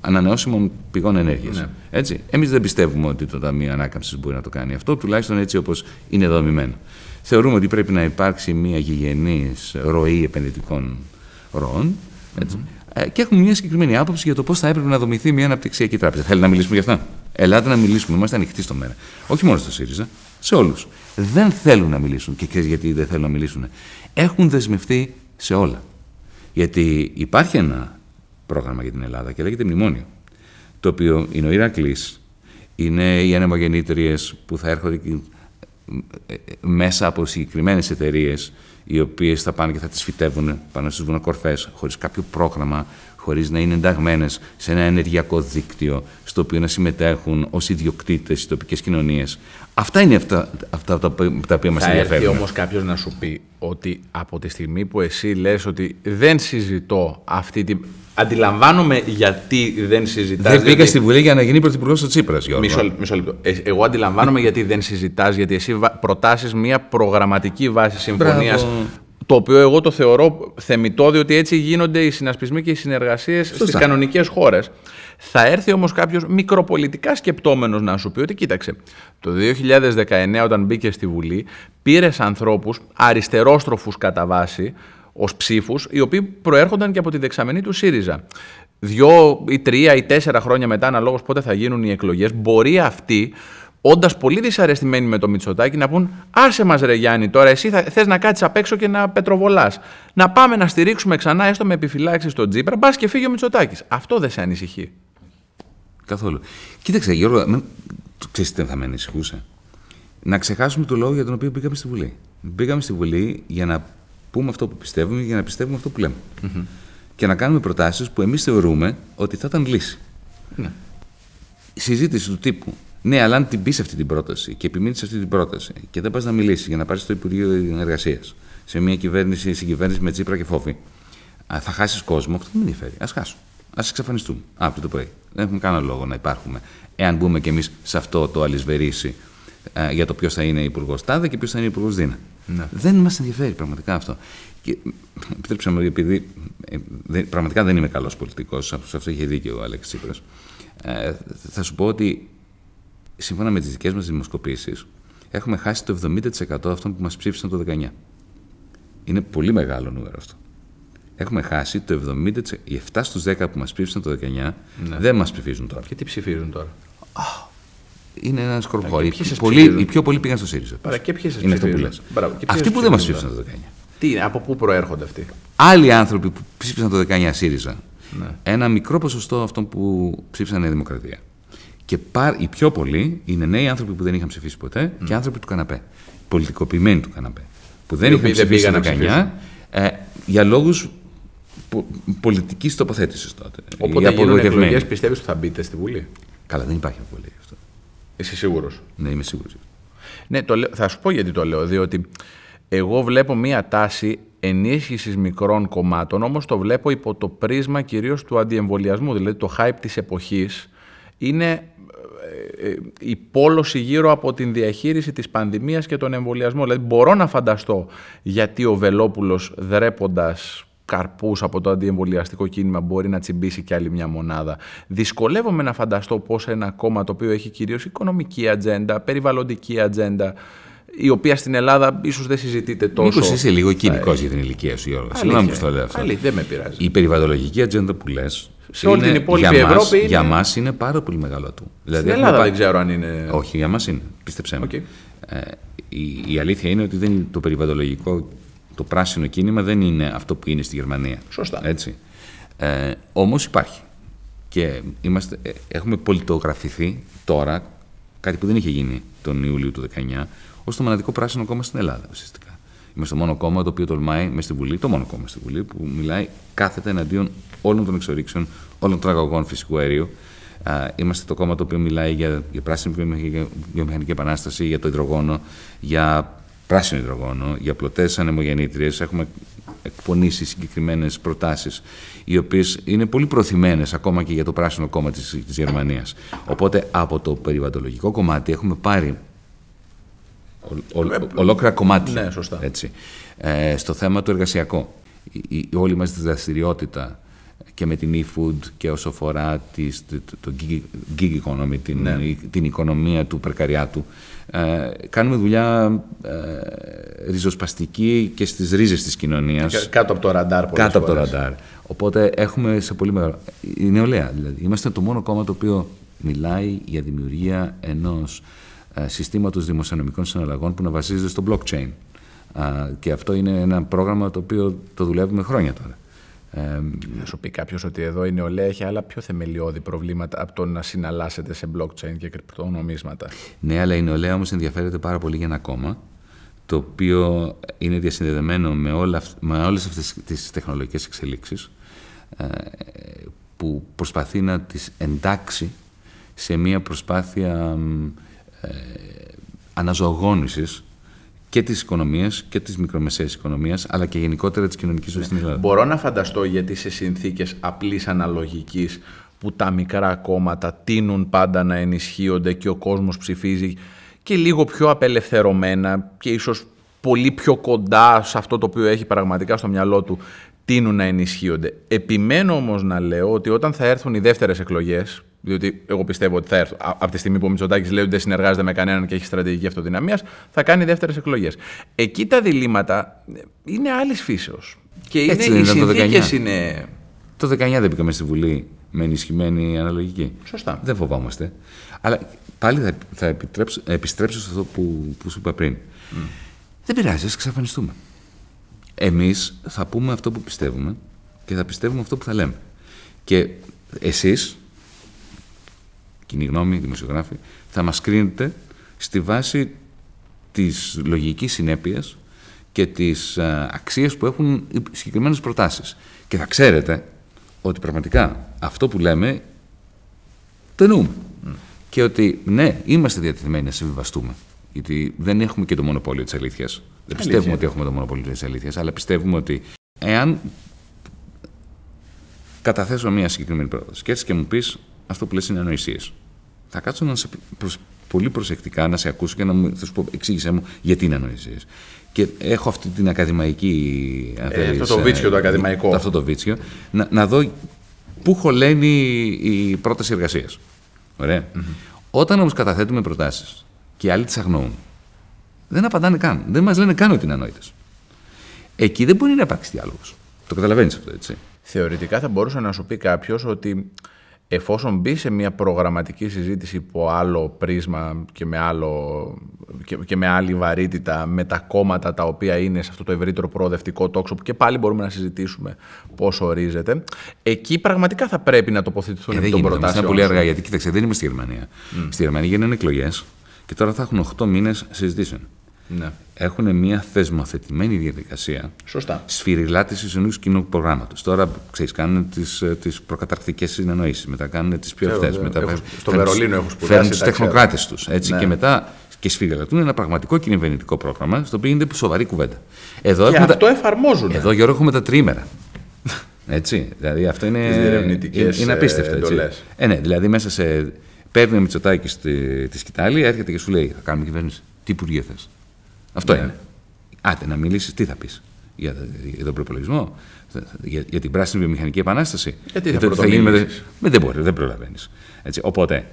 ανανεώσιμων πηγών ενέργειας. Ναι. Έτσι. Εμείς δεν πιστεύουμε ότι το Ταμείο Ανάκαμψης μπορεί να το κάνει αυτό, τουλάχιστον έτσι όπως είναι δομημένο. Θεωρούμε ότι πρέπει να υπάρξει μια γηγενής ροή επενδυτικών ροών. Έτσι. Ε, Και έχουμε μια συγκεκριμένη άποψη για το πώς θα έπρεπε να δομηθεί μια αναπτυξιακή τράπεζα. Θέλει να μιλήσουμε γι' αυτά; Ελάτε να μιλήσουμε. Είμαστε ανοιχτοί στο μέρα. Όχι μόνο στο ΣΥΡΙΖΑ, σε όλους. Δεν θέλουν να μιλήσουν. Και ξέρεις γιατί δεν θέλουν να μιλήσουν; Έχουν δεσμευτεί σε όλα. Γιατί υπάρχει ένα πρόγραμμα για την Ελλάδα και λέγεται Μνημόνιο. Το οποίο είναι ο Ηρακλής, είναι οι ανεμογεννήτριες που θα έρχονται και ε, μέσα από συγκεκριμένες εταιρείες οι οποίες θα πάνε και θα τις φυτεύουν πάνω στις βουνοκορφέ, χωρίς κάποιο πρόγραμμα, χωρίς να είναι ενταγμένες σε ένα ενεργειακό δίκτυο, στο οποίο να συμμετέχουν ως ιδιοκτήτες οι τοπικές κοινωνίες. Αυτά είναι αυτά, αυτά τα, τα οποία μας ενδιαφέρουν. Θα έρθει όμως κάποιος να σου πει ότι από τη στιγμή που εσύ λες ότι δεν συζητώ αυτή την. Αντιλαμβάνομαι γιατί δεν συζητάς. Δεν μπήκα στη Βουλή για να γίνει πρωθυπουργός ο Τσίπρας, Μισό, μισό λεπτό. Ε, εγώ αντιλαμβάνομαι γιατί δεν συζητάς, γιατί εσύ προτάσεις μια προγραμματική βάση συμφωνίας το οποίο εγώ το θεωρώ θεμητό, διότι έτσι γίνονται οι συνασπισμοί και οι συνεργασίες στις κανονικές χώρες. Θα έρθει όμως κάποιος μικροπολιτικά σκεπτόμενος να σου πει ότι κοίταξε, το 2019 όταν μπήκε στη Βουλή, πήρες ανθρώπους αριστερόστροφους κατά βάση, ως ψήφους, οι οποίοι προέρχονταν και από τη δεξαμενή του ΣΥΡΙΖΑ. Δύο ή τρία ή τέσσερα χρόνια μετά, αναλόγως πότε θα γίνουν οι εκλογές, μπορεί αυτοί όντας πολύ δυσαρεστημένοι με το Μητσοτάκι, να πούν: Άσε μας, Ρε Γιάννη, τώρα εσύ θες να κάτσεις απ' έξω και να πετροβολάς. Να πάμε να στηρίξουμε ξανά, έστω με επιφυλάξεις στον Τζίπρα, μπας και φύγει ο Μητσοτάκι. Αυτό δεν σε ανησυχεί. Καθόλου. Κοίταξε, Γιώργο, με... ξέρεις τι θα με ανησυχούσε. Να ξεχάσουμε το λόγο για τον οποίο πήγαμε στη Βουλή. Πήγαμε στη Βουλή για να πούμε αυτό που πιστεύουμε, για να πιστεύουμε αυτό που λέμε. Mm-hmm. Και να κάνουμε προτάσεις που εμείς θεωρούμε ότι θα ήταν λύση. Ναι. Η συζήτηση του τύπου ναι, αλλά αν την πεις αυτή την πρόταση και επιμείνεις σε αυτή την πρόταση και δεν πας να μιλήσεις για να πάρεις το Υπουργείο Εργασίας σε μια κυβέρνηση, συγκυβέρνηση με τσίπρα και φόβη, θα χάσεις κόσμο, αυτό δεν με ενδιαφέρει. Α χάσουν. Α εξαφανιστούμε αύριο το πρωί. Δεν έχουμε κανένα λόγο να υπάρχουμε. Εάν μπούμε κι εμείς σε αυτό το αλυσβερίσι για το ποιος θα είναι υπουργός Τάδε και ποιος θα είναι υπουργός Δίνα. Ναι. Δεν μας ενδιαφέρει πραγματικά αυτό. Και, επιτρέψτε μου, επειδή ε, πραγματικά δεν είμαι καλός πολιτικός, σε αυτό είχε δίκιο ο Άλεξ Τσίπρας, ε, θα σου πω ότι σύμφωνα με τις δικές μας δημοσκοπήσεις, έχουμε χάσει το 70% αυτών που μας ψήφισαν το 19. Είναι πολύ μεγάλο νούμερο αυτό. Έχουμε χάσει το 70%. Οι 7 στους 10 που μας ψήφισαν το 19 ναι. δεν μας ψηφίζουν τώρα. Και τι ψηφίζουν τώρα; Είναι ένας σκορπό. Οι, οι πιο πολλοί πήγαν στο ΣΥΡΙΖΑ. Παρά και ποιες Είναι αυτό που λες. Αυτοί που δεν μας ψήφισαν το 19. Τι είναι, από πού προέρχονται αυτοί; Άλλοι άνθρωποι που ψήφισαν το 19 ΣΥΡΙΖΑ. Ναι. Ένα μικρό ποσοστό αυτών που ψήφισαν η Δημοκρατία. Και πάρ, οι πιο πολλοί είναι νέοι άνθρωποι που δεν είχαν ψηφίσει ποτέ mm. και άνθρωποι του καναπέ. Πολιτικοποιημένοι του καναπέ. Που δεν είχαν ψηφίσει το 19 ε, για λόγους πο, πολιτικής τοποθέτησης τότε. Οπότε γίνουν εκλογές, πιστεύεις ότι θα μπείτε στη Βουλή; Καλά, δεν υπάρχει αμφιβολία αυτό. Είσαι σίγουρος; Ναι, είμαι σίγουρος. Ναι, το θα σου πω γιατί το λέω. Διότι εγώ βλέπω μία τάση ενίσχυσης μικρών κομμάτων, όμως το βλέπω υπό το πρίσμα κυρίως του αντιεμβολιασμού. Δηλαδή το hype της εποχής είναι ε, ε, η πόλωση γύρω από την διαχείριση της πανδημίας και τον εμβολιασμό. Δηλαδή μπορώ να φανταστώ γιατί ο Βελόπουλος δρέποντας καρπούς από το αντιεμβολιαστικό κίνημα μπορεί να τσιμπήσει κι άλλη μια μονάδα. Δυσκολεύομαι να φανταστώ πώς ένα κόμμα το οποίο έχει κυρίως οικονομική ατζέντα, περιβαλλοντική ατζέντα, η οποία στην Ελλάδα ίσως δεν συζητείται τόσο. Μήπως είσαι λίγο κοινικός για την ηλικία σου, Γιώργο. Συγγνώμη που το λέω αυτό. Αλήθεια, δεν με πειράζει. Η περιβαλλοντική ατζέντα που λες σε όλη την υπόλοιπη για Ευρώπη. είναι... Για μας είναι πάρα πολύ μεγάλο του. Δηλαδή, Στην Ελλάδα δεν ξέρω αν είναι. Όχι, για μας είναι. Πίστεψέ με. Okay. Ε, η, η, αλήθεια είναι ότι δεν, το περιβαλλοντολογικό, το πράσινο κίνημα δεν είναι αυτό που είναι στη Γερμανία. Σωστά. Έτσι. Ε, Όμως υπάρχει. Και είμαστε, ε, έχουμε πολιτογραφηθεί τώρα, κάτι που δεν είχε γίνει τον Ιούλιο του 19, ως το μοναδικό πράσινο κόμμα στην Ελλάδα ουσιαστικά. Είμαστε το μόνο κόμμα το οποίο τολμάει μες στη Βουλή, το μόνο κόμμα στη Βουλή που μιλάει κάθετα εναντίον όλων των εξορίξεων, όλων των αγωγών φυσικού αερίου. Είμαστε το κόμμα το οποίο μιλάει για, για πράσινη βιομηχανική επανάσταση, για το υδρογόνο, για πράσινο υδρογόνο, για πλωτέ ανεμογεννήτριες. Έχουμε εκπονήσει συγκεκριμένες προτάσεις, οι οποίες είναι πολύ προθυμένες ακόμα και για το πράσινο κόμμα της Γερμανίας. Οπότε από το περιβαλλοντολογικό κομμάτι έχουμε πάρει ο, ο, ολόκληρα κομμάτια. Ναι, σωστά. Έτσι. Ε, στο θέμα του εργασιακό. Η, η, όλη μας δραστηριότητα και με την e-food και όσο αφορά τις, το, το gig, economy, την, ναι. την οικονομία του περκαριάτου, ε, κάνουμε δουλειά ε, ριζοσπαστική και στις ρίζες της κοινωνίας. κάτω από το ραντάρ Κάτω από το ραντάρ. Οπότε έχουμε σε πολύ μεγάλο... Η νεολαία δηλαδή. Είμαστε το μόνο κόμμα το οποίο μιλάει για δημιουργία ενός ε, συστήματος δημοσιονομικών συναλλαγών που να βασίζεται στο blockchain. Και αυτό είναι ένα πρόγραμμα το οποίο το δουλεύουμε χρόνια τώρα. Ε, θα σου πει κάποιος ότι εδώ η νεολαία έχει άλλα πιο θεμελιώδη προβλήματα από το να συναλλάσσεται σε blockchain και κρυπτονομίσματα. Ναι, αλλά η νεολαία όμως ενδιαφέρεται πάρα πολύ για ένα κόμμα το οποίο είναι διασυνδεδεμένο με, όλα, με όλες αυτές τις τεχνολογικές εξελίξεις ε, που προσπαθεί να τις εντάξει σε μια προσπάθεια ε, αναζωογόνησης και της οικονομίας και της μικρομεσαίας οικονομίας, αλλά και γενικότερα της κοινωνικής ζωής στην Ελλάδα. Μπορώ να φανταστώ γιατί σε συνθήκες απλής αναλογικής που τα μικρά κόμματα τίνουν πάντα να ενισχύονται και ο κόσμος ψηφίζει και λίγο πιο απελευθερωμένα και ίσως πολύ πιο κοντά σε αυτό το οποίο έχει πραγματικά στο μυαλό του τείνουν να ενισχύονται. Επιμένω όμως να λέω ότι όταν θα έρθουν οι δεύτερες εκλογές, διότι εγώ πιστεύω ότι θα έρθουν από τη στιγμή που ο Μητσοτάκης λέει ότι δεν συνεργάζεται με κανέναν και έχει στρατηγική αυτοδυναμίας, θα κάνει δεύτερες εκλογές. Εκεί τα διλήμματα είναι άλλης φύσεως. Και είναι, Έτσι, οι είναι το συνθήκες είναι. Το 19 δεν μπήκαμε στη Βουλή με ενισχυμένη αναλογική. Σωστά. Δεν φοβάμαστε. Αλλά πάλι θα, θα επιστρέψω σε αυτό που, που σου είπα πριν. Mm. Δεν πειράζει, ας εξαφανιστούμε. Εμείς θα πούμε αυτό που πιστεύουμε και θα πιστεύουμε αυτό που θα λέμε. Και εσείς, κοινή γνώμη, δημοσιογράφοι, θα μας κρίνετε στη βάση της λογικής συνέπειας και τις αξίες που έχουν οι συγκεκριμένες προτάσεις. Και θα ξέρετε ότι πραγματικά αυτό που λέμε το εννοούμε. Και ότι ναι, είμαστε διατεθειμένοι να συμβιβαστούμε. Γιατί δεν έχουμε και το μονοπόλιο της αλήθειας. Δεν πιστεύουμε ότι έχουμε το μονοπόλιο της αλήθειας, αλλά πιστεύουμε ότι εάν καταθέσω μια συγκεκριμένη πρόταση και έτσι και μου πεις αυτό που λες είναι ανοησίες. Θα κάτσω να σε προσ... πολύ προσεκτικά να σε ακούσω και να μου θα σου πω, εξήγησέ μου γιατί είναι ανοησίες. Και έχω αυτή την ακαδημαϊκή. Ε, αυτό το βίτσιο το ακαδημαϊκό. Αυτό το βίτσιο. Να, να δω πού χωλαίνει η πρόταση εργασίας. Ωραία. Mm-hmm. Όταν όμως καταθέτουμε προτάσεις και οι άλλοι τις αγνοούν, δεν απαντάνε καν. Δεν μας λένε καν ότι είναι ανόητες. Εκεί δεν μπορεί να υπάρξει διάλογος. Το καταλαβαίνεις αυτό, έτσι. Θεωρητικά θα μπορούσε να σου πει κάποιος ότι εφόσον μπει σε μια προγραμματική συζήτηση υπό άλλο πρίσμα και με, άλλο, και, και με άλλη βαρύτητα με τα κόμματα τα οποία είναι σε αυτό το ευρύτερο προοδευτικό τόξο που και πάλι μπορούμε να συζητήσουμε πώς ορίζεται, εκεί πραγματικά θα πρέπει να τοποθετηθούν ε, επί των προτάσεων. Είναι πολύ αργά, γιατί κοίταξε, δεν είμαι στη Γερμανία. Mm. Στη Γερμανία γίνανε εκλογές και τώρα θα έχουν 8 μήνες συζητήσεων. Ναι. Έχουν μια θεσμοθετημένη διαδικασία Σωστά. σφυριλάτηση ενός κοινού προγράμματος. Τώρα, ξέρεις, κάνουν τις τις ε, προκαταρκτικές συνεννοήσεις, μετά κάνουν τις πιο αυτέ. Στο Βερολίνο έχουν σπουδάσει. Φέρνουν του τεχνοκράτες τους. Ναι. Και μετά και σφυριλατούν ένα πραγματικό κυβερνητικό πρόγραμμα, στο οποίο είναι σοβαρή κουβέντα. Εδώ και αυτό τα... εφαρμόζουν. Εδώ, Γιώργο, έχουμε τα τρίμερα. Έτσι. Δηλαδή, αυτό είναι, είναι, είναι απίστευτο. Έτσι. Ε, ναι, δηλαδή, μέσα σε. Παίρνει ο Μητσοτάκης στη, τη σκητάλη, έρχεται και σου λέει: Θα κάνουμε κυβέρνηση. Τι υπουργείο θες; Αυτό ναι. είναι. Άντε, να μιλήσεις, τι θα πεις για, για τον προπολογισμό, για, για την πράσινη βιομηχανική επανάσταση; Γιατί θα, θα, θα γίνει με, με, δεν μπορεί, δεν προλαβαίνεις. Οπότε,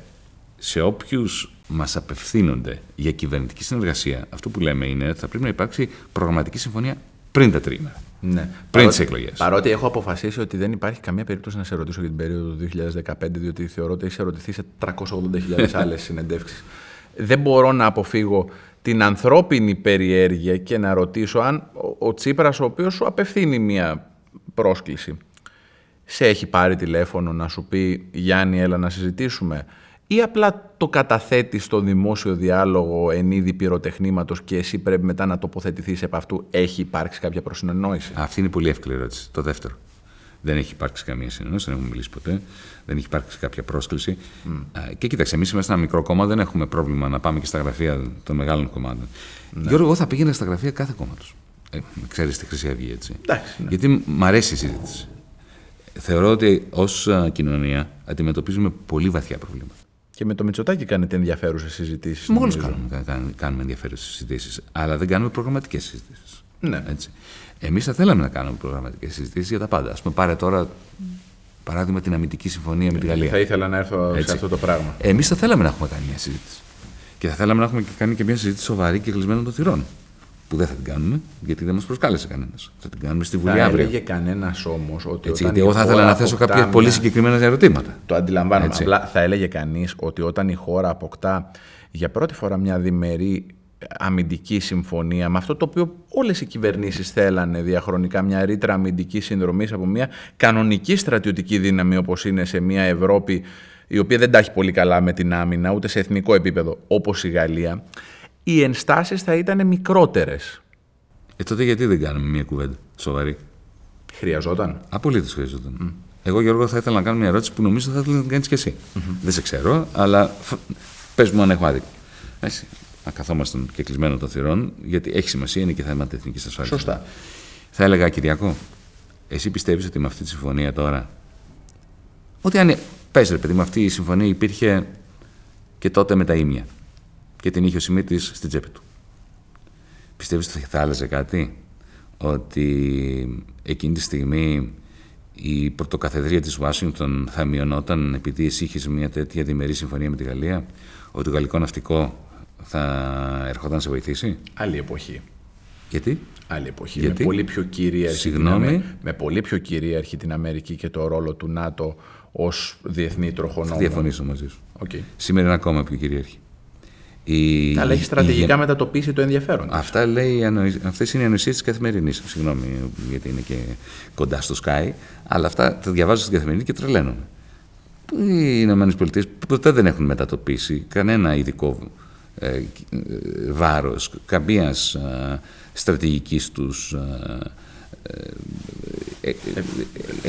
σε όποιους μας απευθύνονται για κυβερνητική συνεργασία, αυτό που λέμε είναι ότι θα πρέπει να υπάρξει προγραμματική συμφωνία πριν τα τρίμερα. Ναι. Πριν τις εκλογές. Παρότι έχω αποφασίσει ότι δεν υπάρχει καμία περίπτωση να σε ρωτήσω για την περίοδο του 2015, διότι θεωρώ ότι έχεις ερωτηθεί σε 380.000 άλλες συνεντεύξεις. Δεν μπορώ να αποφύγω την ανθρώπινη περιέργεια και να ρωτήσω αν ο Τσίπρας, ο οποίος σου απευθύνει μια πρόσκληση, σε έχει πάρει τηλέφωνο να σου πει «Γιάννη, έλα να συζητήσουμε» ή απλά το καταθέτει στο δημόσιο διάλογο εν είδη πυροτεχνήματος και εσύ πρέπει μετά να τοποθετηθείς επ' αυτού. Έχει υπάρξει κάποια προσυνεννόηση; Αυτή είναι πολύ εύκολη ερώτηση. Το δεύτερο. Δεν έχει υπάρξει καμία συνεννόηση, δεν έχουμε μιλήσει ποτέ. Δεν έχει υπάρξει κάποια πρόσκληση. Mm. Και κοίταξε, εμείς είμαστε ένα μικρό κόμμα, δεν έχουμε πρόβλημα να πάμε και στα γραφεία των μεγάλων κομμάτων. Ναι. Γιώργο, εγώ θα πήγαινα στα γραφεία κάθε κόμματος. Ε, Ξέρεις τη Χρυσή Αυγή, έτσι. Εντάξει, ναι. Γιατί μ' αρέσει η συζήτηση. Θεωρώ ότι ως κοινωνία αντιμετωπίζουμε πολύ βαθιά προβλήματα. Και με το Μητσοτάκι κάνετε ενδιαφέρουσε συζητήσεις. Μόλις κάνουμε, κάνουμε ενδιαφέρουσες συζητήσεις. Αλλά δεν κάνουμε προγραμματικές συζητήσεις. Ναι. Έτσι. Εμείς θα θέλαμε να κάνουμε προγραμματικές συζητήσεις για τα πάντα. Α πούμε, πάρε τώρα παράδειγμα την αμυντική συμφωνία με τη Γαλλία. Θα ήθελα να έρθω Έτσι. σε αυτό το πράγμα. Εμείς θα θέλαμε να έχουμε κάνει μια συζήτηση. Και θα θέλαμε να έχουμε κάνει και μια συζήτηση σοβαρή και κλεισμένων των θυρών. Που δεν θα την κάνουμε, γιατί δεν μας προσκάλεσε κανένας. Θα την κάνουμε στη Βουλή θα αύριο. Θα έλεγε κανένας όμως ότι. Έτσι, γιατί εγώ θα ήθελα να θέσω κάποια πολύ συγκεκριμένα ερωτήματα. Το αντιλαμβάνομαι. Απλά θα έλεγε κανείς ότι όταν η χώρα αποκτά για πρώτη φορά μια διμερή αμυντική συμφωνία, με αυτό το οποίο όλες οι κυβερνήσεις θέλανε διαχρονικά, μια ρήτρα αμυντικής συνδρομής από μια κανονική στρατιωτική δύναμη όπως είναι σε μια Ευρώπη η οποία δεν τα έχει πολύ καλά με την άμυνα, ούτε σε εθνικό επίπεδο όπως η Γαλλία, οι ενστάσεις θα ήταν μικρότερες. Ε, τότε γιατί δεν κάνουμε μια κουβέντα σοβαρή; Χρειαζόταν. Απολύτως χρειαζόταν. Mm. Εγώ, Γιώργο, θα ήθελα να κάνω μια ερώτηση που νομίζω θα ήθελα να την κάνεις κι εσύ. Δεν σε ξέρω, αλλά πες μου αν έχω άδικο. Έτσι. Να καθόμαστε και κλεισμένο των θυρών, γιατί έχει σημασία, είναι και θέματα εθνικής ασφάλειας. Σωστά. Θα έλεγα, Κυριακό, εσύ πιστεύεις ότι με αυτή τη συμφωνία τώρα. Ότι αν. Πες ρε παιδί, με αυτή η συμφωνία υπήρχε και τότε με τα ίμια. Και την είχε ο Σιμίτης στην τσέπη του. Πιστεύεις ότι θα άλλαζε κάτι, ότι εκείνη τη στιγμή η πρωτοκαθεδρία της Ουάσιγκτον θα μειωνόταν επειδή εσύ είχες μια τέτοια διμερή συμφωνία με τη Γαλλία, ότι το γαλλικό ναυτικό θα ερχόταν να σε βοηθήσει; Άλλη εποχή. Γιατί; Άλλη εποχή. Γιατί; Με πολύ πιο κυρίαρχη. Συγγνώμη. Με πολύ πιο κυρίαρχη την Αμερική και το ρόλο του ΝΑΤΟ ως διεθνή τροχονόμο. Θα διαφωνήσω μαζί σου. Okay. Σήμερα είναι ακόμα πιο κυρίαρχη. Η, Αλλά έχει στρατηγικά η... μετατοπίσει το ενδιαφέρον. Αυτά λέει, αυτές είναι οι ανοησίες της καθημερινής. Συγγνώμη, γιατί είναι και κοντά στο Sky. Αλλά αυτά τα διαβάζω στην καθημερινή και τρελαίνομαι. Οι Ηνωμένες Πολιτείες ποτέ δεν έχουν μετατοπίσει κανένα ειδικό ε, βάρος, καμίας ε, στρατηγικής τους ε,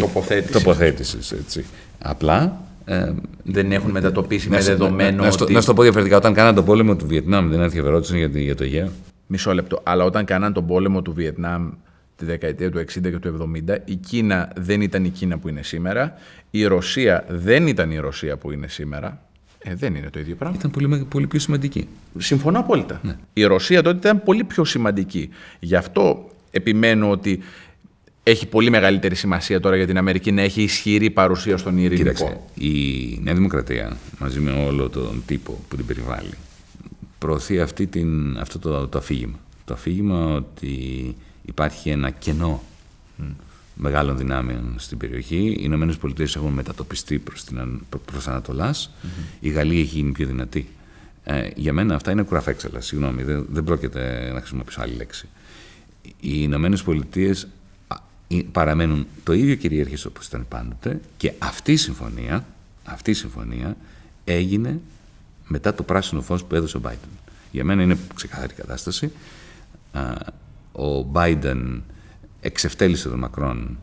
τοποθέτησης. τοποθέτησης έτσι. Απλά ε, δεν έχουν μετατοπίσει με δεδομένο. Να, ότι... να, σου το πω διαφορετικά. Όταν κάναν τον πόλεμο του Βιετνάμ, δεν έρθει ερώτηση για, για το Αιγαίο. Μισό λεπτό. Αλλά όταν κάναν τον πόλεμο του Βιετνάμ τη δεκαετία του 60 και του 70, η Κίνα δεν ήταν η Κίνα που είναι σήμερα. Η Ρωσία δεν ήταν η Ρωσία που είναι σήμερα. Ε, δεν είναι το ίδιο πράγμα. Ήταν πολύ, πολύ πιο σημαντική. Συμφωνώ απόλυτα. Ναι. Η Ρωσία τότε ήταν πολύ πιο σημαντική. Γι' αυτό επιμένω ότι έχει πολύ μεγαλύτερη σημασία τώρα για την Αμερική να έχει ισχυρή παρουσία στον ειρηνικό. Κοίταξε, η Νέα Δημοκρατία μαζί με όλο τον τύπο που την περιβάλλει προωθεί αυτή την, αυτό το, το αφήγημα. Το αφήγημα ότι υπάρχει ένα κενό mm. Μεγάλων δυνάμεων στην περιοχή. Οι Ηνωμένες Πολιτείες έχουν μετατοπιστεί προς προς Ανατολάς. Mm-hmm. Η Γαλλία έχει γίνει πιο δυνατή. Ε, για μένα αυτά είναι κουραφέξαλα. Συγγνώμη, δεν, δεν πρόκειται να χρησιμοποιήσω άλλη λέξη. Οι Ηνωμένες Πολιτείες παραμένουν το ίδιο κυρίαρχες όπως ήταν πάντοτε και αυτή η συμφωνία, αυτή η συμφωνία έγινε μετά το πράσινο φως που έδωσε ο Biden. Για μένα είναι ξεκάθαρη κατάσταση. Ο Biden εξευτέλισε τον Μακρόν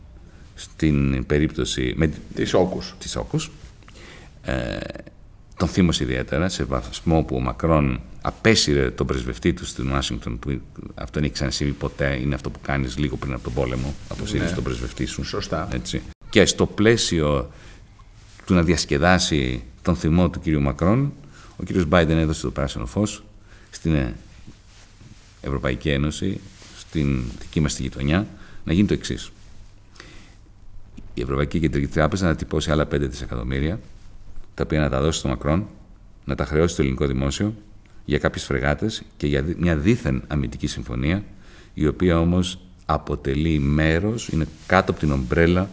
στην περίπτωση... Με, της Όκους. Της Όκους. Ε, τον θύμωσε ιδιαίτερα σε βαθμό που ο Μακρόν απέσυρε τον πρεσβευτή του στην Ουάσιγκτον, που αυτό δεν έχει ξανασύμει ποτέ, είναι αυτό που κάνεις λίγο πριν από τον πόλεμο, αποσύρεις ναι. τον πρεσβευτή σου. Σωστά. Έτσι. Και στο πλαίσιο του να διασκεδάσει τον θυμό του κύριου Μακρόν, ο κύριος Μπάιντεν έδωσε το πράσινο φως στην Ευρωπαϊκή Ένωση, στην δική μας τη γειτονιά, να γίνει το εξής. Η Ευρωπαϊκή Κεντρική Τράπεζα να τυπώσει άλλα 5 δισεκατομμύρια τα οποία να τα δώσει στο Μακρόν, να τα χρεώσει στο ελληνικό δημόσιο για κάποιες φρεγάτες και για μια δίθεν αμυντική συμφωνία, η οποία όμως αποτελεί μέρος, είναι κάτω από την ομπρέλα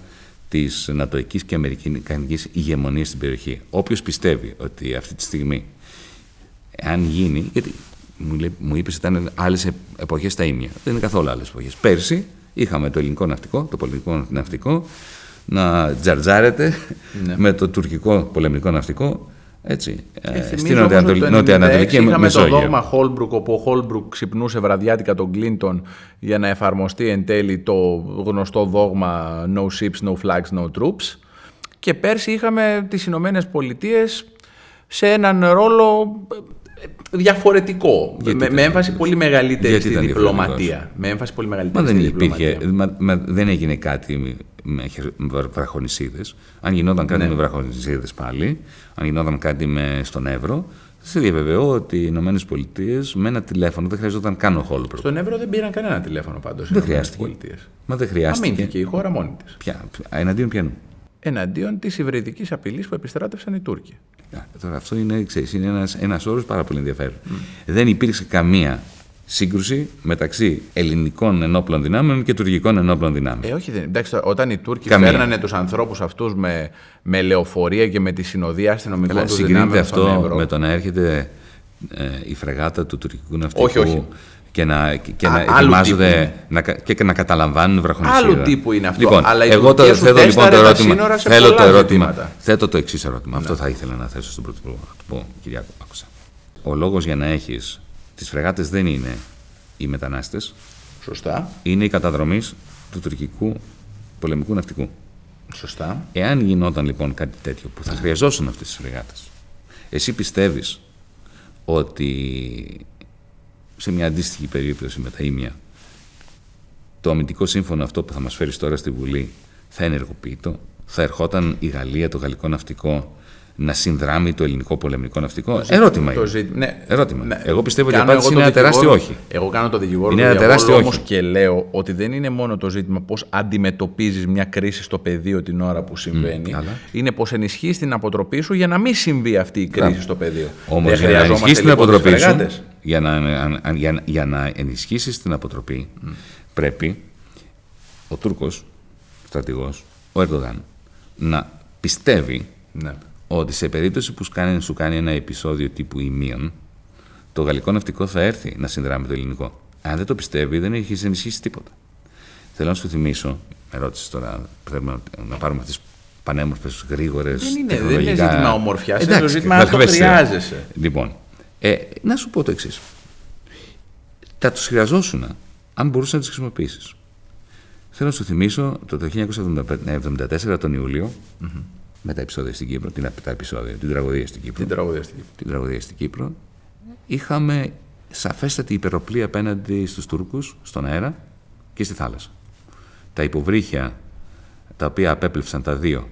της νατοική και αμερικανικής ηγεμονίας στην περιοχή. Όποιος πιστεύει ότι αυτή τη στιγμή, αν γίνει, γιατί μου, μου είπες ότι ήταν άλλες εποχές τα ίμια. Δεν είναι καθόλου άλλες εποχές. Πέρσι είχαμε το ελληνικό ναυτικό, το πολιτικό ναυτικό, να τζαρτζάρεται ναι. με το τουρκικό πολεμικό ναυτικό έτσι, ε, ε στην νοτιοανατολική Είχαμε το δόγμα Χόλμπρουκ, όπου ο Χόλμπρουκ ξυπνούσε βραδιάτικα τον Κλίντον για να εφαρμοστεί εν τέλει το γνωστό δόγμα No ships, no flags, no troops. Και πέρσι είχαμε τις Ηνωμένες Πολιτείες σε έναν ρόλο διαφορετικό. Με, με, έμφαση πολύ μεγαλύτερη στη διπλωματία. Με έμφαση πολύ μεγαλύτερη μα δεν υπήρχε, μα, δεν έγινε κάτι με βραχονισίδες. Αν γινόταν κάτι ναι. με βραχονισίδες πάλι, αν γινόταν κάτι με, στον Εύρο, σε διαβεβαιώ ότι οι Ηνωμένες Πολιτείες με ένα τηλέφωνο δεν χρειαζόταν καν ο Χόλμπρουκ. Στον Εύρο δεν πήραν κανένα τηλέφωνο πάντως. Δεν χρειάστηκε. Μα δεν χρειάστηκε. Αμύνθηκε η χώρα μόνη της. Ποια, εναντίον ποιανού; Εναντίον της υβριδικής απειλής που επιστράτευσαν οι Τούρκοι. Τώρα αυτό είναι, ξέρεις, είναι ένας, ένας όρος πάρα πολύ ενδιαφέρον. Mm. Δεν υπήρξε καμία σύγκρουση μεταξύ ελληνικών ενόπλων δυνάμεων και τουρκικών ενόπλων δυνάμεων. Ε, όχι, δεν. Εντάξει, όταν οι Τούρκοι Καμία. φέρνανε τους ανθρώπους αυτούς με, με λεωφορεία και με τη συνοδεία αστυνομικών τους δυνάμεων. αυτό με το να έρχεται ε, η φρεγάτα του τουρκικού ναυτικού Όχι, όχι. Και να, και Α, να άλλου ετοιμάζονται να, κα- και να καταλαμβάνουν βραχονισίδα. Άλλου τύπου είναι αυτό. Λοιπόν, Αλλά η εγώ το, Τουρκία σου θέτω λοιπόν το τέσταρε τα ερώτημα. σύνορα σε Θέλω το πολλά ερώτημα. ζητήματα. Θέτω το εξής ερώτημα. Αυτό θα ήθελα να θέσω στον Πρωθυπουργό. Να του πω, Κυριάκο, άκουσα. Ο λόγος για να έχεις τις φρεγάτες δεν είναι οι μετανάστες, Σωστά. είναι η καταδρομής του τουρκικού πολεμικού ναυτικού. Σωστά. Εάν γινόταν λοιπόν κάτι τέτοιο που θα χρειαζόσουν αυτές τις φρεγάτες, εσύ πιστεύεις ότι σε μια αντίστοιχη περίπτωση με τα ίμια, το αμυντικό σύμφωνο αυτό που θα μας φέρεις τώρα στη Βουλή θα ενεργοποιείτο, θα ερχόταν η Γαλλία, το γαλλικό ναυτικό, να συνδράμει το ελληνικό πολεμικό ναυτικό; Ερώτημα Το είναι. ζήτημα- ναι. Ερώτημα. Ναι. Εγώ πιστεύω ότι η Κάνω απάντηση εγώ είναι το ένα τεράστιο δικηγόρο- όχι. Εγώ κάνω το δικηγόρο Είναι του ένα διαβόλου τεράστιο όμως όχι. και λέω ότι δεν είναι μόνο το ζήτημα πώς αντιμετωπίζεις μια κρίση στο πεδίο την ώρα που συμβαίνει. καλά. είναι πώς ενισχύεις την αποτροπή σου για να μην συμβεί αυτή η κρίση στο πεδίο. Όμως Δεν για να χρειαζόμαστε ενισχύσει την λοιπόν τις αποτροπή σου, φρεγάτες. Για να, αν- αν- για, για να ενισχύσεις την αποτροπή, πρέπει ο Τούρκος στρατηγός, ο Ερντογάν, να πιστεύει Ναι. ότι σε περίπτωση που σου κάνει, σου κάνει ένα επεισόδιο τύπου ημίων, το γαλλικό ναυτικό θα έρθει να συνδράμει το ελληνικό. Αν δεν το πιστεύει, δεν έχεις ενισχύσει τίποτα. Θέλω να σου θυμίσω, με ρώτησες τώρα, πρέπει να, να πάρουμε αυτές τις πανέμορφες, γρήγορες. Δεν είναι- δεν είναι ζήτημα ομορφιάς, είναι το ζήτημα αν το καταλαβαίνεις. χρειάζεσαι. Λοιπόν, ε, να σου πω το εξής. Θα τους χρειαζόσουν αν μπορούσες να τις χρησιμοποιήσεις. Θέλω να σου θυμίσω το 1974 τον Ιούλιο, με τα επεισόδια στην Κύπρο, την, τα επεισόδια, την τραγωδία στην Κύπρο Την τραγωδιαστική. την τραγωδία στην Κύπρο, είχαμε σαφέστατη υπεροπλή απέναντι στους Τούρκους, στον αέρα και στη θάλασσα. Τα υποβρύχια τα οποία απέπλεψαν τα δύο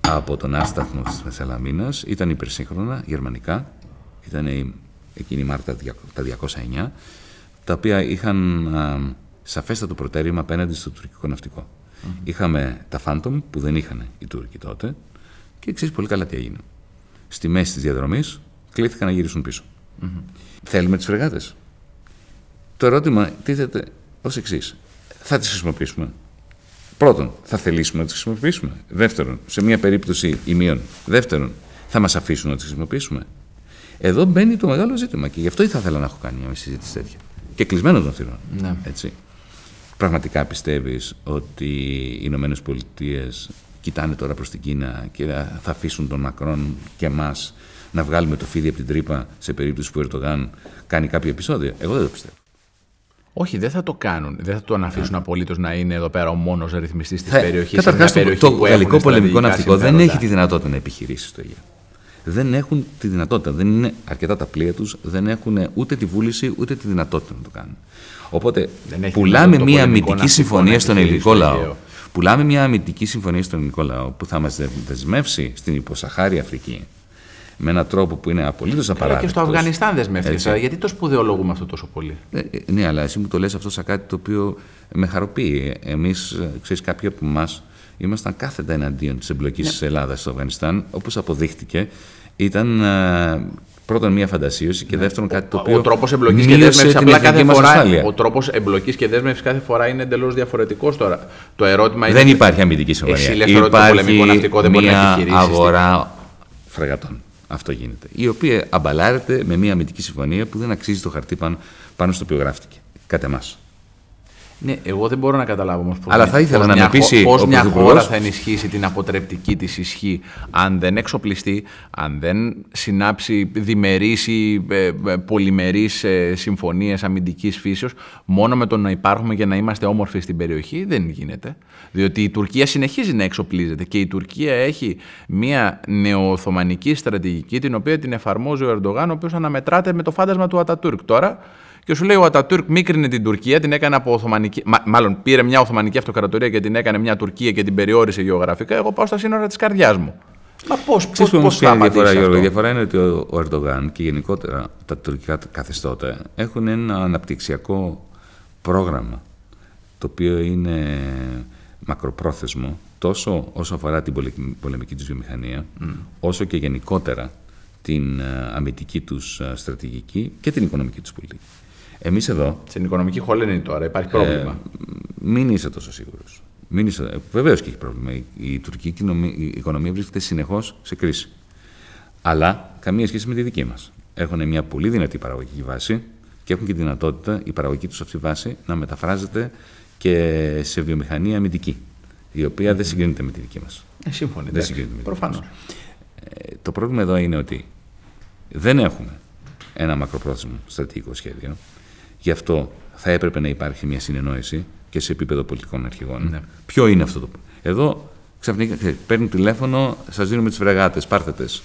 από τον άσταθμο της Μεσαλαμίνας ήταν υπερσύγχρονα, γερμανικά, ήταν η- εκείνη η Μάρτα τα 209, τα οποία είχαν α, σαφέστατο προτέρημα απέναντι στο τουρκικό ναυτικό. Είχαμε τα Phantom που δεν είχαν οι Τούρκοι τότε και ξέρεις πολύ καλά τι έγινε στη μέση της διαδρομής κλήθηκαν να γυρίσουν πίσω. Θέλουμε τις φρεγάτες. Το ερώτημα τίθεται ως εξής. Θα τις χρησιμοποιήσουμε; Πρώτον, θα θελήσουμε να τις χρησιμοποιήσουμε; Δεύτερον, σε μια περίπτωση ημείων; Δεύτερον, θα μας αφήσουν να τις χρησιμοποιήσουμε; Εδώ μπαίνει το μεγάλο ζήτημα και γι' αυτό θα ήθελα να έχω κάνει μια συζήτηση τέτοια. Και κλεισμένο των θυρών. Ναι. Έτσι. Πραγματικά πιστεύεις ότι οι Ηνωμένες Πολιτείες κοιτάνε τώρα προς την Κίνα και θα αφήσουν τον Μακρόν και εμάς να βγάλουμε το φίδι από την τρύπα σε περίπτωση που ο Ερτογάν κάνει κάποιο επεισόδιο; Εγώ δεν το πιστεύω. Όχι, δεν θα το κάνουν. Δεν θα τον αφήσουν απολύτως να είναι εδώ πέρα ο μόνος ρυθμιστής της Θα- περιοχής. Καταρχάς, το, το γαλλικό πολεμικό ναυτικό δεν έχει τη τη δυνατότητα να επιχειρήσει στο Αιγαίο. Δεν έχουν τη δυνατότητα. Δεν είναι αρκετά τα πλοία τους, δεν έχουν ούτε τη βούληση ούτε τη δυνατότητα να το κάνουν. Οπότε Δεν έχει πουλάμε δυνατότητα το μια πολεμικό αμυντική ναυτικό συμφωνία να στον επιχειρήσει ελληνικό στο λαό. Αιγαίο. Πουλάμε μια αμυντική συμφωνία στον ελληνικό λαό που θα μας δεσμεύσει στην υποσαχάρη Αφρική με έναν τρόπο που είναι απολύτως Αλλά απαράδεκτος. και στο Αφγανιστάν δεσμεύτηκε. Έτσι. Γιατί το σπουδαιολογούμε αυτό τόσο πολύ; Ε, ε, ναι, αλλά εσύ μου το λες αυτό σαν κάτι το οποίο με χαροποιεί. Εμείς, ε, ξέρεις, κάποιοι από εμάς ήμασταν κάθετα εναντίον της εμπλοκής Ναι. της Ελλάδας στο Αφγανιστάν. Όπως αποδείχτηκε, ήταν ε, πρώτον μία φαντασίωση και δεύτερον κάτι το οποίο Ναι. Ο τρόπος εμπλοκής και μείωσε δέσμευσης την απλά εθνική κάθε μας φορά. ασφάλεια. Ο τρόπος εμπλοκής και δέσμευσης κάθε φορά είναι εντελώς διαφορετικός τώρα. Το ερώτημα είναι. Δεν υπάρχει αμυντική συμφωνία. Εσύ λες τώρα ότι το πολεμικό ναυτικό δεν μπορεί να μια επιχειρήσεις στην- αγορά φρεγατών. Αυτό γίνεται. Η οποία αμπαλάρεται με μια αμυντική συμφωνία που δεν αξίζει το χαρτί πάνω, πάνω στο οποίο γράφτηκε. Κατά εμάς. Ναι, εγώ δεν μπορώ να καταλάβω όμως πώς Αλλά θα ήθελα να μια, με πείσει πώς ο μια Πρωθυπουργός. χώρα θα ενισχύσει την αποτρεπτική της ισχύ αν δεν εξοπλιστεί, αν δεν συνάψει διμερείς ή ε, ε, πολυμερείς ε, συμφωνίες αμυντικής φύσεως, μόνο με το να υπάρχουμε και να είμαστε όμορφοι στην περιοχή δεν γίνεται. Διότι η Τουρκία συνεχίζει να εξοπλίζεται και η Τουρκία έχει μια νεοοθωμανική στρατηγική την οποία την εφαρμόζει ο Ερντογάν, ο οποίος αναμετράται με το φάντασμα του Ατατούρκ. Τώρα και σου λέει ο Ατατούρκ μίκρινε την Τουρκία, την έκανε από Οθωμανική. Μα, μάλλον πήρε μια Οθωμανική αυτοκρατορία και την έκανε μια Τουρκία και την περιόρισε γεωγραφικά. Εγώ πάω στα σύνορα της καρδιάς μου. Μα πώ Ξέρεις πώς, που όμως πώς ποια θα είναι η διαφορά, απαντήσει Γιώργο. Η αυτό; διαφορά είναι ότι ο, ο Ερντογάν και γενικότερα τα τουρκικά καθεστώτα έχουν ένα αναπτυξιακό πρόγραμμα το οποίο είναι μακροπρόθεσμο τόσο όσο αφορά την πολε- πολεμική τους βιομηχανία όσο και γενικότερα την ε, αμυντική τους ε, στρατηγική και την οικονομική τους πολιτική. Εμείς εδώ Στην οικονομική χωλένη τώρα υπάρχει πρόβλημα. μην είσαι τόσο σίγουρος. Μην είσαι... Βεβαίως και έχει πρόβλημα. Η, η τουρκική κοινομι- η οικονομία βρίσκεται συνεχώς σε κρίση. Αλλά καμία σχέση με τη δική μας. έχουν μια πολύ δυνατή παραγωγική βάση και έχουν και τη δυνατότητα η παραγωγική τους αυτή βάση να μεταφράζεται και σε βιομηχανία αμυντική, η οποία δεν συγκρίνεται με τη δική μας. Ε, σύμφωνοι. Δεν συγκρίνεται με τη Προφανώς. Ε, το πρόβλημα εδώ είναι ότι δεν έχουμε ένα μακροπρόθεσμο στρατηγικό σχέδιο. Γι' αυτό θα έπρεπε να υπάρχει μια συνεννόηση και σε επίπεδο πολιτικών αρχηγών. Ναι. Ποιο είναι αυτό το. Εδώ ξαφνικά ε, παίρνουν τηλέφωνο, σας δίνουμε τις φρεγάτες, πάρτε τες.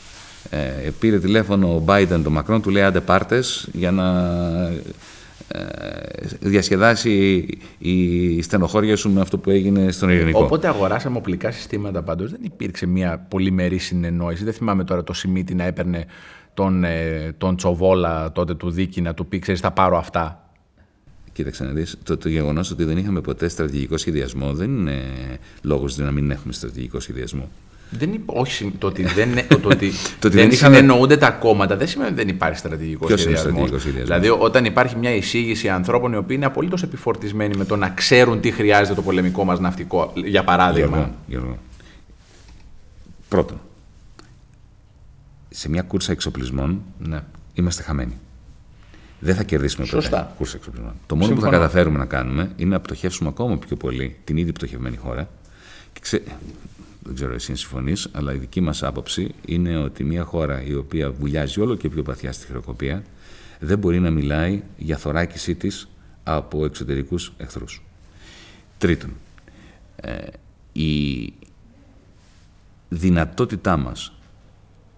Ε, πήρε τηλέφωνο ο Biden τον Μακρόν, του λέει άντε πάρτε για να ε, διασκεδάσει η στενοχώρια σου με αυτό που έγινε στον Ειρηνικό. Όποτε αγοράσαμε οπλικά συστήματα πάντως δεν υπήρξε μια πολυμερή συνεννόηση. Δεν θυμάμαι τώρα το Σιμίτι να έπαιρνε τον, ε, τον Τσοβόλα τότε του Δίκη να του πει ξέρεις θα πάρω αυτά. Κοίταξε να δεις, το, το γεγονός ότι δεν είχαμε ποτέ στρατηγικό σχεδιασμό δεν είναι λόγος να μην έχουμε στρατηγικό σχεδιασμό. Δεν υπ... Όχι, το ότι δεν, το, το ότι Το ότι δεν δεν είχαμε- συνεννοούνται τα κόμματα δεν σημαίνει ότι δεν υπάρχει στρατηγικό Ποιος είναι ο σχεδιασμός. στρατηγικός σχεδιασμός; Δηλαδή, όταν υπάρχει μια εισήγηση ανθρώπων οι οποίοι είναι απολύτως επιφορτισμένοι με το να ξέρουν τι χρειάζεται το πολεμικό μας ναυτικό, για παράδειγμα. Γιώργο, Γιώργο. Πρώτον, σε μια κούρσα εξοπλισμών Ναι. είμαστε χαμένοι. Δεν θα κερδίσουμε ποτέ Σωστά. κούρσα εξοπλισμών. Το μόνο που Συμφωνώ. θα καταφέρουμε να κάνουμε είναι να πτωχεύσουμε ακόμα πιο πολύ την ήδη πτωχευμένη χώρα. Και ξέ... Δεν ξέρω εσύ αν συμφωνείς, αλλά η δική μας άποψη είναι ότι μια χώρα η οποία βουλιάζει όλο και πιο βαθιά στη χρεοκοπία δεν μπορεί να μιλάει για θωράκισή της από εξωτερικούς εχθρούς. Τρίτον, ε, η δυνατότητά μας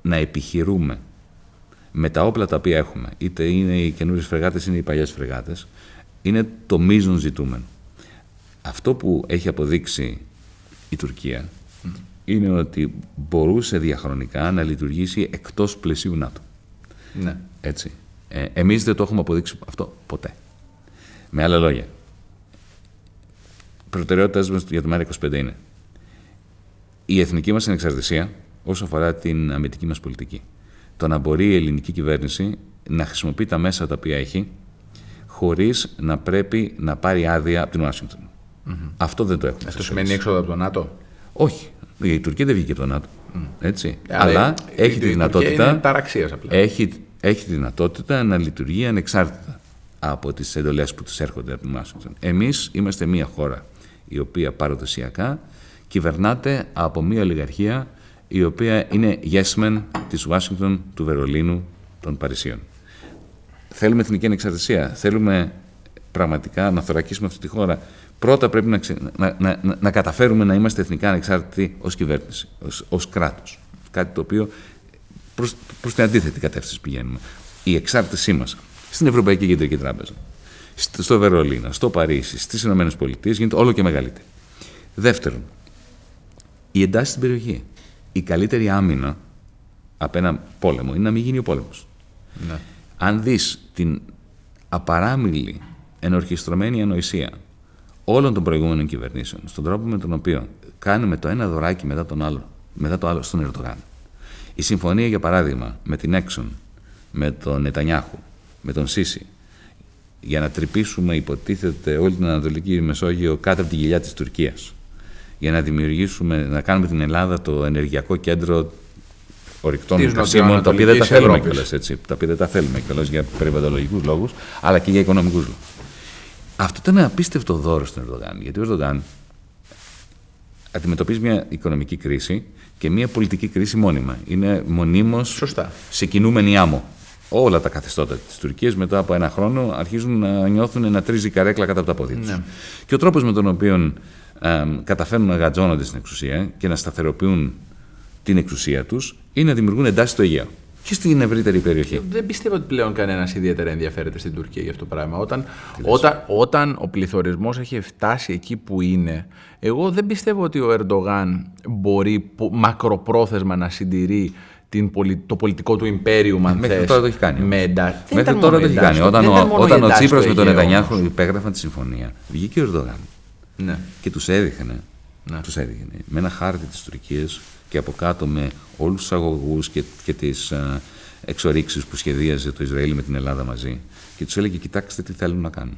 να επιχειρούμε με τα όπλα τα οποία έχουμε, είτε είναι οι καινούριες φρεγάτες είτε οι παλιές φρεγάτες, είναι το μείζον ζητούμενο. Αυτό που έχει αποδείξει η Τουρκία είναι ότι μπορούσε διαχρονικά να λειτουργήσει εκτός πλαισίου ΝΑΤΟ. Ναι. Έτσι. Ε, εμείς δεν το έχουμε αποδείξει αυτό ποτέ. Με άλλα λόγια, προτεραιότητας μας για το ΜΕΡΑ25 είναι η εθνική μας ανεξαρτησία όσο αφορά την αμυντική μας πολιτική. Το να μπορεί η ελληνική κυβέρνηση να χρησιμοποιεί τα μέσα τα οποία έχει χωρίς να πρέπει να πάρει άδεια από την ουασιγκτον Αυτό δεν το έχουμε. Αυτό εξασφαλίσει. σημαίνει έξοδο από το ΝΑΤΟ; Όχι. Η Τουρκία δεν βγήκε από το ΝΑΤΟ. Έτσι. Άρα, Αλλά η- έχει η- τη η δυνατότητα. Τουρκία είναι ταραξίας απλά. Έχει, έχει τη δυνατότητα να λειτουργεί ανεξάρτητα από τις εντολές που τους έρχονται από την Ουάσιγκτον. Εμείς είμαστε μια χώρα η οποία παραδοσιακά κυβερνάται από μια ολιγαρχία η οποία είναι yes men της Ουάσιγκτον, του Βερολίνου, των Παρισίων. Θέλουμε εθνική ανεξαρτησία. Θέλουμε πραγματικά να θωρακίσουμε αυτή τη χώρα. Πρώτα πρέπει να, ξε- να, να, να, να καταφέρουμε να είμαστε εθνικά ανεξάρτητοι ως κυβέρνηση, ως, ως κράτος. Κάτι το οποίο προς, προς την αντίθετη κατεύθυνση πηγαίνουμε. Η εξάρτησή μας στην Ευρωπαϊκή Κεντρική Τράπεζα, στο, στο Βερολίνο, στο Παρίσι, στις Ηνωμένες Πολιτείες γίνεται όλο και μεγαλύτερη. Δεύτερον, η εντάση στην περιοχή. Η καλύτερη άμυνα από ένα πόλεμο είναι να μην γίνει ο πόλεμος. Ναι. Αν δεις την απαράμιλη, ενορχιστρωμένη ανοησία όλων των προηγούμενων κυβερνήσεων, στον τρόπο με τον οποίο κάνουμε το ένα δωράκι μετά, τον άλλο, μετά το άλλο στον Ερντογάν. Η συμφωνία, για παράδειγμα, με την Έξον, με τον Νετανιάχου, με τον Σίση, για να τρυπήσουμε, υποτίθεται, όλη την Ανατολική Μεσόγειο κάτω από τη γυλιά της Τουρκίας. Για να δημιουργήσουμε, να κάνουμε την Ελλάδα το ενεργειακό κέντρο ορυκτών Της καυσίμων, τα οποία δεν τα νοτιοανατολικής θέλουμε Ευρώπης. κιόλας, έτσι, τα οποία δεν τα θέλουμε κιόλας για περιβαλλοντολογικούς λόγους, αλλά και για οικονομικούς λόγους. Αυτό ήταν ένα απίστευτο δώρο στον Ερντογάν, γιατί ο Ερντογάν αντιμετωπίζει μια οικονομική κρίση και μια πολιτική κρίση μόνιμα. Είναι μονίμως Σωστά. σε κινούμενη άμμο. Όλα τα καθεστώτα της Τουρκίας μετά από ένα χρόνο αρχίζουν να νιώθουν να τρίζει η καρέκλα κάτω από τα πόδια τους. Ναι. Και ο τρόπος με τον οποίο ε, καταφέρνουν να γατζώνονται στην εξουσία και να σταθεροποιούν την εξουσία τους είναι να δημιουργούν εντάσεις στο Αιγαίο και στην ευρύτερη περιοχή. Δεν πιστεύω ότι πλέον κανένας ιδιαίτερα ενδιαφέρεται στην Τουρκία για αυτό το πράγμα. Όταν, όταν, όταν ο πληθωρισμός έχει φτάσει εκεί που είναι, εγώ δεν πιστεύω ότι ο Ερντογάν μπορεί πο- μακροπρόθεσμα να συντηρεί την, πολι- το πολιτικό του imperium, αν Μέχρι θες, τώρα το έχει κάνει. Με εντά- Δεν Μέχρι ήταν τώρα μόνο το έχει εντάσεις, κάνει. Όταν δεν ο, ήταν μόνο όταν οι ο εντάσεις Τσίπρας στο με τον Αιγαίο Νετανιάχου όμως. υπέγραφαν τη συμφωνία, βγήκε ο Ερντογάν Ναι. και τους έδειχνε, Ναι. τους έδειχνε με ένα χάρτη της Τουρκίας και από κάτω με όλους τους αγωγούς και, και τις α, εξορίξεις που σχεδίαζε το Ισραήλ με την Ελλάδα μαζί και τους έλεγε κοιτάξτε τι θέλουν να κάνουν.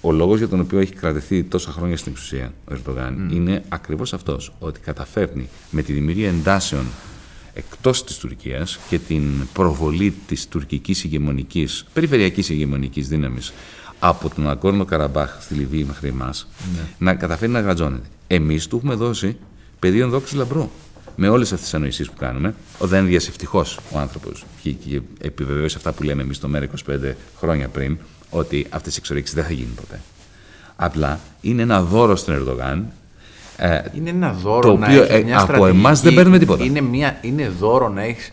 Ο λόγος για τον οποίο έχει κρατηθεί τόσα χρόνια στην εξουσία ο Ερντογάν είναι ακριβώς αυτός, ότι καταφέρνει με τη δημιουργία εντάσεων εκτός της Τουρκίας και την προβολή της τουρκικής ηγεμονικής, περιφερειακής ηγεμονικής δύναμης από τον Αγκόρνο Καραμπάχ στη Λιβύη μέχρι εμάς, ναι. να καταφέρει να γρατζώνεται. Εμείς του έχουμε δώσει πεδίο δόξη λαμπρό. Με όλες αυτές τις ανοησίες που κάνουμε, ο Δένδιας ευτυχώς ο άνθρωπος και, και επιβεβαίωσε αυτά που λέμε εμείς το ΜΕΡΑ25 χρόνια πριν, ότι αυτές οι εξορίξεις δεν θα γίνουν ποτέ. Απλά είναι ένα δώρο στον Ερντογάν. Ε, είναι ένα δώρο το οποίο να μια από εμάς δεν παίρνουμε τίποτα. Είναι, μια, είναι δώρο να έχεις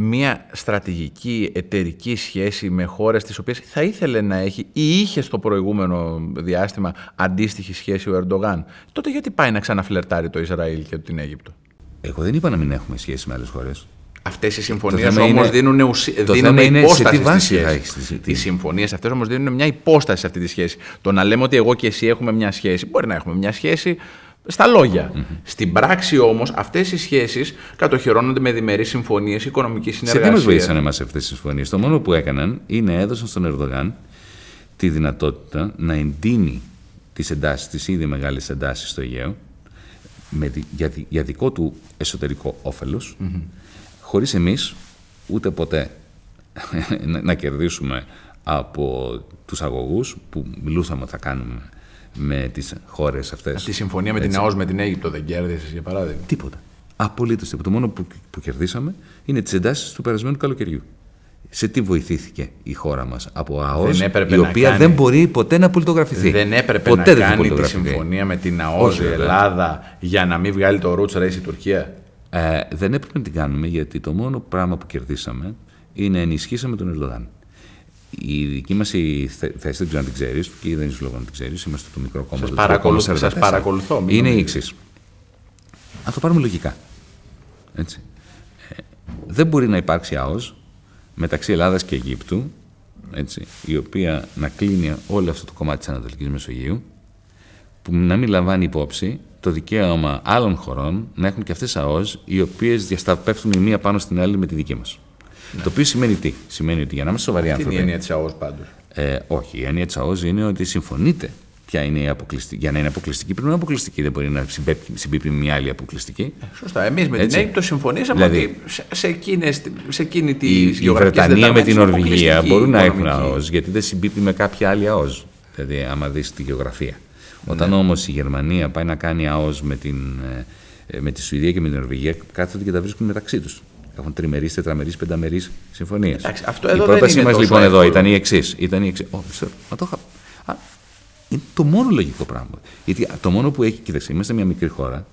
μια στρατηγική εταιρική σχέση με χώρες τις οποίες θα ήθελε να έχει ή είχε στο προηγούμενο διάστημα αντίστοιχη σχέση ο Ερντογάν. Τότε γιατί πάει να ξαναφλερτάρει το Ισραήλ και την Αίγυπτο; Εγώ δεν είπα να μην έχουμε σχέση με άλλες χώρες. Αυτές οι συμφωνίες όμως δίνουν, ουσι... δίνουν υπόσταση σε τι στη σχέση. Οι συμφωνίες αυτές όμως δίνουν μια υπόσταση σε αυτή τη σχέση. Το να λέμε ότι εγώ και εσύ έχουμε μια σχέση, μπορεί να έχουμε μια σχέση στα λογια Στην πράξη όμως, αυτές οι σχέσεις κατοχυρώνονται με διμερείς συμφωνίες οικονομικής συνεργασία. Σε τι μας βοήθησαν εμάς αυτές τι συμφωνίες; Το μόνο που έκαναν είναι έδωσαν στον Ερδογάν τη δυνατότητα να εντείνει τις εντάσεις, τις ήδη μεγάλες εντάσεις στο Αιγαίο, με, για, για δικό του εσωτερικό όφελος, mm-hmm. χωρίς εμείς ούτε ποτέ να, να κερδίσουμε από τους αγωγούς που μιλούσαμε ότι θα κάνουμε με τις χώρες αυτές. Αυτή η συμφωνία με την ΑΟΣ με την Αίγυπτο δεν κέρδισες, για παράδειγμα. Τίποτα. Απολύτως τίποτα. Το μόνο που, που κερδίσαμε είναι τις εντάσεις του περασμένου καλοκαιριού. Σε τι βοηθήθηκε η χώρα μας από ΑΟΣ, η οποία δεν μπορεί ποτέ να πολιτογραφηθεί. Δεν έπρεπε ποτέ να κάνει τη συμφωνία με την ΑΟΣ η Ελλάδα για να μην βγάλει το Roots Race η Τουρκία. Ε, δεν έπρεπε να την κάνουμε γιατί το μόνο πράγμα που κερδίσαμε είναι να ενισχύσαμε τον Ερντογάν. Η δική μας θέση, δεν ξέρω αν την ξέρεις, και δεν είναι λόγο να την ξέρεις, είμαστε το μικρό κόμμα. Σας παρακολουθώ. Σας παρακολουθώ είναι η εξής. Αν το πάρουμε λογικά. Έτσι. Ε, δεν μπορεί να υπάρξει ΑΟΣ μεταξύ Ελλάδας και Αιγύπτου, έτσι, η οποία να κλείνει όλο αυτό το κομμάτι της Ανατολικής Μεσογείου, που να μην λαμβάνει υπόψη το δικαίωμα άλλων χωρών να έχουν και αυτές ΑΟΣ, οι οποίες διασταπέφτουν η μία πάνω στην άλλη με τη δική μας. Ναι. Το οποίο σημαίνει τι; Σημαίνει ότι για να είμαστε σοβαροί άνθρωποι. Τι είναι η έννοια της ΑΟΣ πάντως. Ε, όχι, η έννοια της ΑΟΣ είναι ότι συμφωνείτε ποια είναι η αποκλειστική. Για να είναι αποκλειστική πρέπει να είναι αποκλειστική. Δεν μπορεί να συμπίπτει με μια άλλη αποκλειστική. Ε, σωστά. Εμείς με την Αίγυπτο συμφωνήσαμε δηλαδή, ότι σε, εκείνες, σε εκείνη τη η, η Βρετανία με την Νορβηγία μπορούν να έχουν ΑΟΣ γιατί δεν συμπίπτει με κάποια άλλη ΑΟΣ. Δηλαδή, άμα δεις τη γεωγραφία. Ναι. Όταν όμως η Γερμανία πάει να κάνει ΑΟΣ με, την, ε, με τη Σουηδία και με την Νορβηγία, κάθονται και τα βρίσκουν μεταξύ τους. Έχουν τριμερείς, τετραμερείς, πενταμερείς συμφωνίες. Η πρότασή μας λοιπόν εδώ ήταν η εξής. Ήταν η εξής. μα το είχα... είναι το μόνο λογικό πράγμα. Γιατί το μόνο που έχει, κοίταξε, είμαστε μια μικρή χώρα.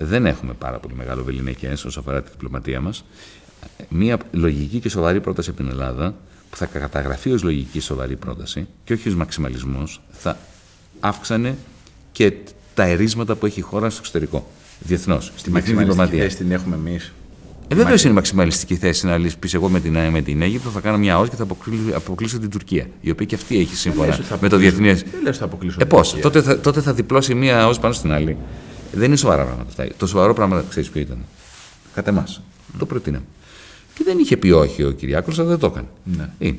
Δεν έχουμε πάρα πολύ μεγάλο βεληνικέ όσο αφορά τη διπλωματία μας. Μια λογική και σοβαρή πρόταση από την Ελλάδα που θα καταγραφεί ως λογική σοβαρή πρόταση και όχι ως μαξιμαλισμός, θα αύξανε και τα ερίσματα που έχει η χώρα στο εξωτερικό. Διεθνώς. Στη διπλωματία. την έχουμε εμείς. Ε, Βεβαίω είναι μαξιμαλιστική θέση να πεις εγώ με την, με την Αίγυπτο θα κάνω μια ΟΣ και θα αποκλείσω, την Τουρκία. Η οποία και αυτή έχει σύμφωνα με το διεθνέ. Δεν λες θα αποκλείσω. Ε, πώς; Τότε, θα, τότε θα διπλώσει μια ΟΣ πάνω στην άλλη. Δεν είναι σοβαρά πράγματα αυτά. Το σοβαρό πράγμα ξέρεις ποιο ήταν; Κατά εμάς. Mm. Το προτείναμε. Και δεν είχε πει όχι ο Κυριάκος, αλλά δεν το έκανε. Ναι. Είναι.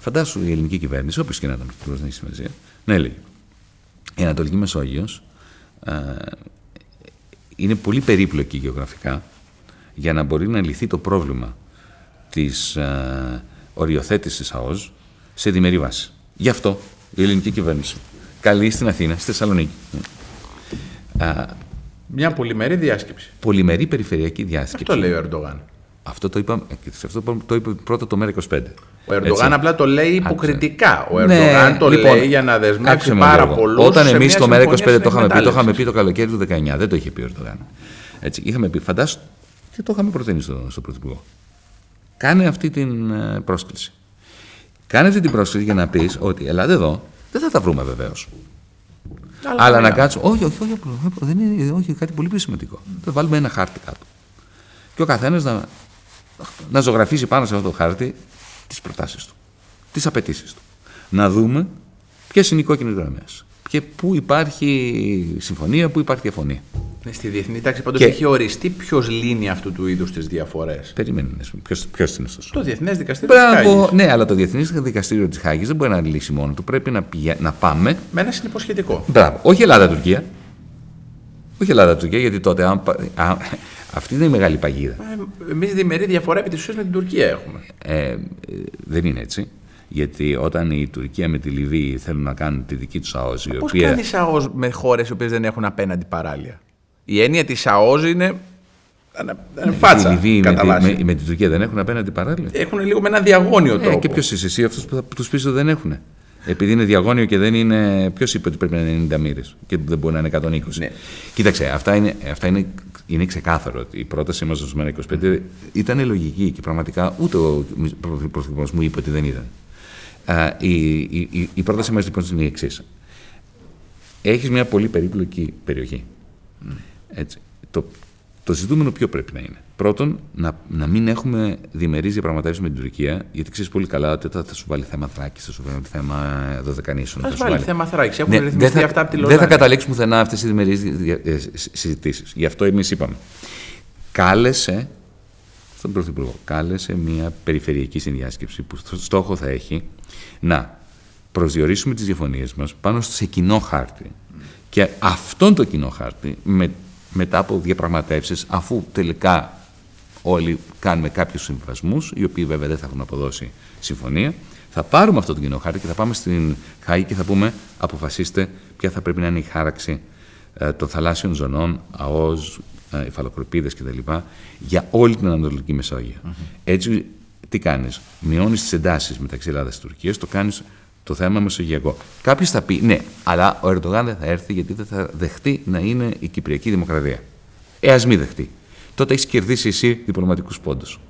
Φαντάσου η ελληνική κυβέρνηση, όποιος και να ήταν, δεν έχει σημασία, να έλεγε. Η Ανατολική Μεσόγειος ε, είναι πολύ περίπλοκη γεωγραφικά για να μπορεί να λυθεί το πρόβλημα της ε, οριοθέτησης ΑΟΣ σε διμερή βάση. Γι' αυτό η ελληνική κυβέρνηση καλεί στην Αθήνα, στη Θεσσαλονίκη. Μια πολυμερή διάσκεψη. Πολυμερή περιφερειακή διάσκεψη. Αυτό λέει ο Ερντογάν. Αυτό το, είπα, αυτό το είπε πρώτα το ΜΕΡΑ25. Ο Ερντογάν απλά το λέει υποκριτικά. Ο Ερντογάν ναι, το λοιπόν, λέει για να δεσμεύσει πάρα πολλούς. Όταν εμείς το ΜΕΡΑ25 το είχαμε πει, το είχαμε πει το καλοκαίρι του 19, δεν το είχε πει ο Ερντογάν. Έτσι, είχαμε πει, φαντάσου και το είχαμε προτείνει στο, στο Πρωθυπουργό. Κάνε αυτή την ε, πρόσκληση. Κάνε αυτή την πρόσκληση για να πεις ότι ελάτε εδώ, δεν θα τα βρούμε βεβαίως. Αλλά, Αλλά να κάτσουμε. Όχι, όχι, όχι, δεν είναι, όχι, κάτι πολύ πιο σημαντικό. Θα βάλουμε ένα χάρτη κάτω. Και ο καθένας να, να ζωγραφίσει πάνω σε αυτό το χάρτη τις προτάσεις του, τις απαιτήσεις του. Να δούμε ποιες είναι οι κόκκινες γραμμές. Και πού υπάρχει συμφωνία, πού υπάρχει διαφωνία. Ναι, στη διεθνή τάξη πάντως και... έχει οριστεί ποιος λύνει αυτού του είδους τις διαφορές. Περίμενε. Ποιος είναι αυτός. Το Διεθνές Δικαστήριο της Χάγης. Ναι, αλλά το Διεθνές Δικαστήριο της Χάγης δεν μπορεί να λύσει μόνο του. Πρέπει να, πηγα... να πάμε. Με ένα συνυποσχετικό. Μπράβο. Όχι Ελλάδα-Τουρκία. Όχι Ελλάδα-Τουρκία, γιατί τότε αν, αν, Αυτή είναι η μεγάλη παγίδα. Εμείς διμερή διαφορά επί της ουσίας με την Τουρκία έχουμε. Ε, δεν είναι έτσι. Γιατί όταν η Τουρκία με τη Λιβύη θέλουν να κάνουν τη δική τους ΑΟΣ. Πώς οποία... κάνεις ΑΟΣ με χώρες οι οποίες δεν έχουν απέναντι παράλια; Η έννοια της ΑΟΣ είναι. Φάτσα. Η Λιβύη με, με, με, την Τουρκία δεν έχουν απέναντι παράλια; Έχουν λίγο με ένα διαγώνιο τρόπο. Ε, και ποιος είσαι εσύ αυτό που τους πεις ότι δεν έχουν; Επειδή είναι διαγώνιο και δεν είναι. Ποιος είπε ότι πρέπει να είναι 90 μοίρες και δεν μπορεί να είναι 120. Ναι. Κοίταξε, αυτά είναι, αυτά είναι, είναι ξεκάθαρο ότι η πρότασή μας στο 25 ήταν λογική και πραγματικά ούτε ο πρωθυπουργός μου είπε ότι δεν ήταν. Η, η, η, πρότασή μας λοιπόν είναι η εξής. Έχεις μια πολύ περίπλοκη περιοχή. Έτσι. Το, το ζητούμενο ποιο πρέπει να είναι; Πρώτον, να, να μην έχουμε διμερείς διαπραγματεύσεις με την Τουρκία, γιατί ξέρεις πολύ καλά ότι θα, θα σου βάλει θέμα Θράκης, θα σου βάλει θέμα Δωδεκανήσων. Θα, θα σου βάλει θέμα Θράκης. Έχουν ναι, ρυθμιστεί αυτά από τη Δεν θα καταλήξουν πουθενά αυτές οι διμερείς ε, συζητήσεις. Γι' αυτό εμείς είπαμε. Κάλεσε στον Πρωθυπουργό, κάλεσε μια περιφερειακή συνδιάσκεψη που στόχο θα έχει να προσδιορίσουμε τις διαφωνίες μας πάνω σε κοινό χάρτη. Και αυτόν το κοινό χάρτη, με μετά από διαπραγματεύσεις, αφού τελικά όλοι κάνουμε κάποιους συμβασμούς, οι οποίοι βέβαια δεν θα έχουν αποδώσει συμφωνία, θα πάρουμε αυτό το κοινό χάρτη και θα πάμε στην ΧΑΗ και θα πούμε αποφασίστε ποια θα πρέπει να είναι η χάραξη ε, των θαλάσσιων ζωνών, ΑΟΣ, ε, υφαλοκροπίδες κτλ. για όλη την Ανατολική Μεσόγειο. Έτσι, τι κάνεις, μειώνεις τις εντάσεις μεταξύ Ελλάδας και Τουρκίας, το κάνεις το θέμα μεσογειακό. Κάποιος θα πει ναι, αλλά ο Ερντογάν δεν θα έρθει γιατί δεν θα δεχτεί να είναι η Κυπριακή Δημοκρατία. Ε, ας μην δεχτεί. Τότε έχεις κερδίσει εσύ διπλωματικούς πόντους.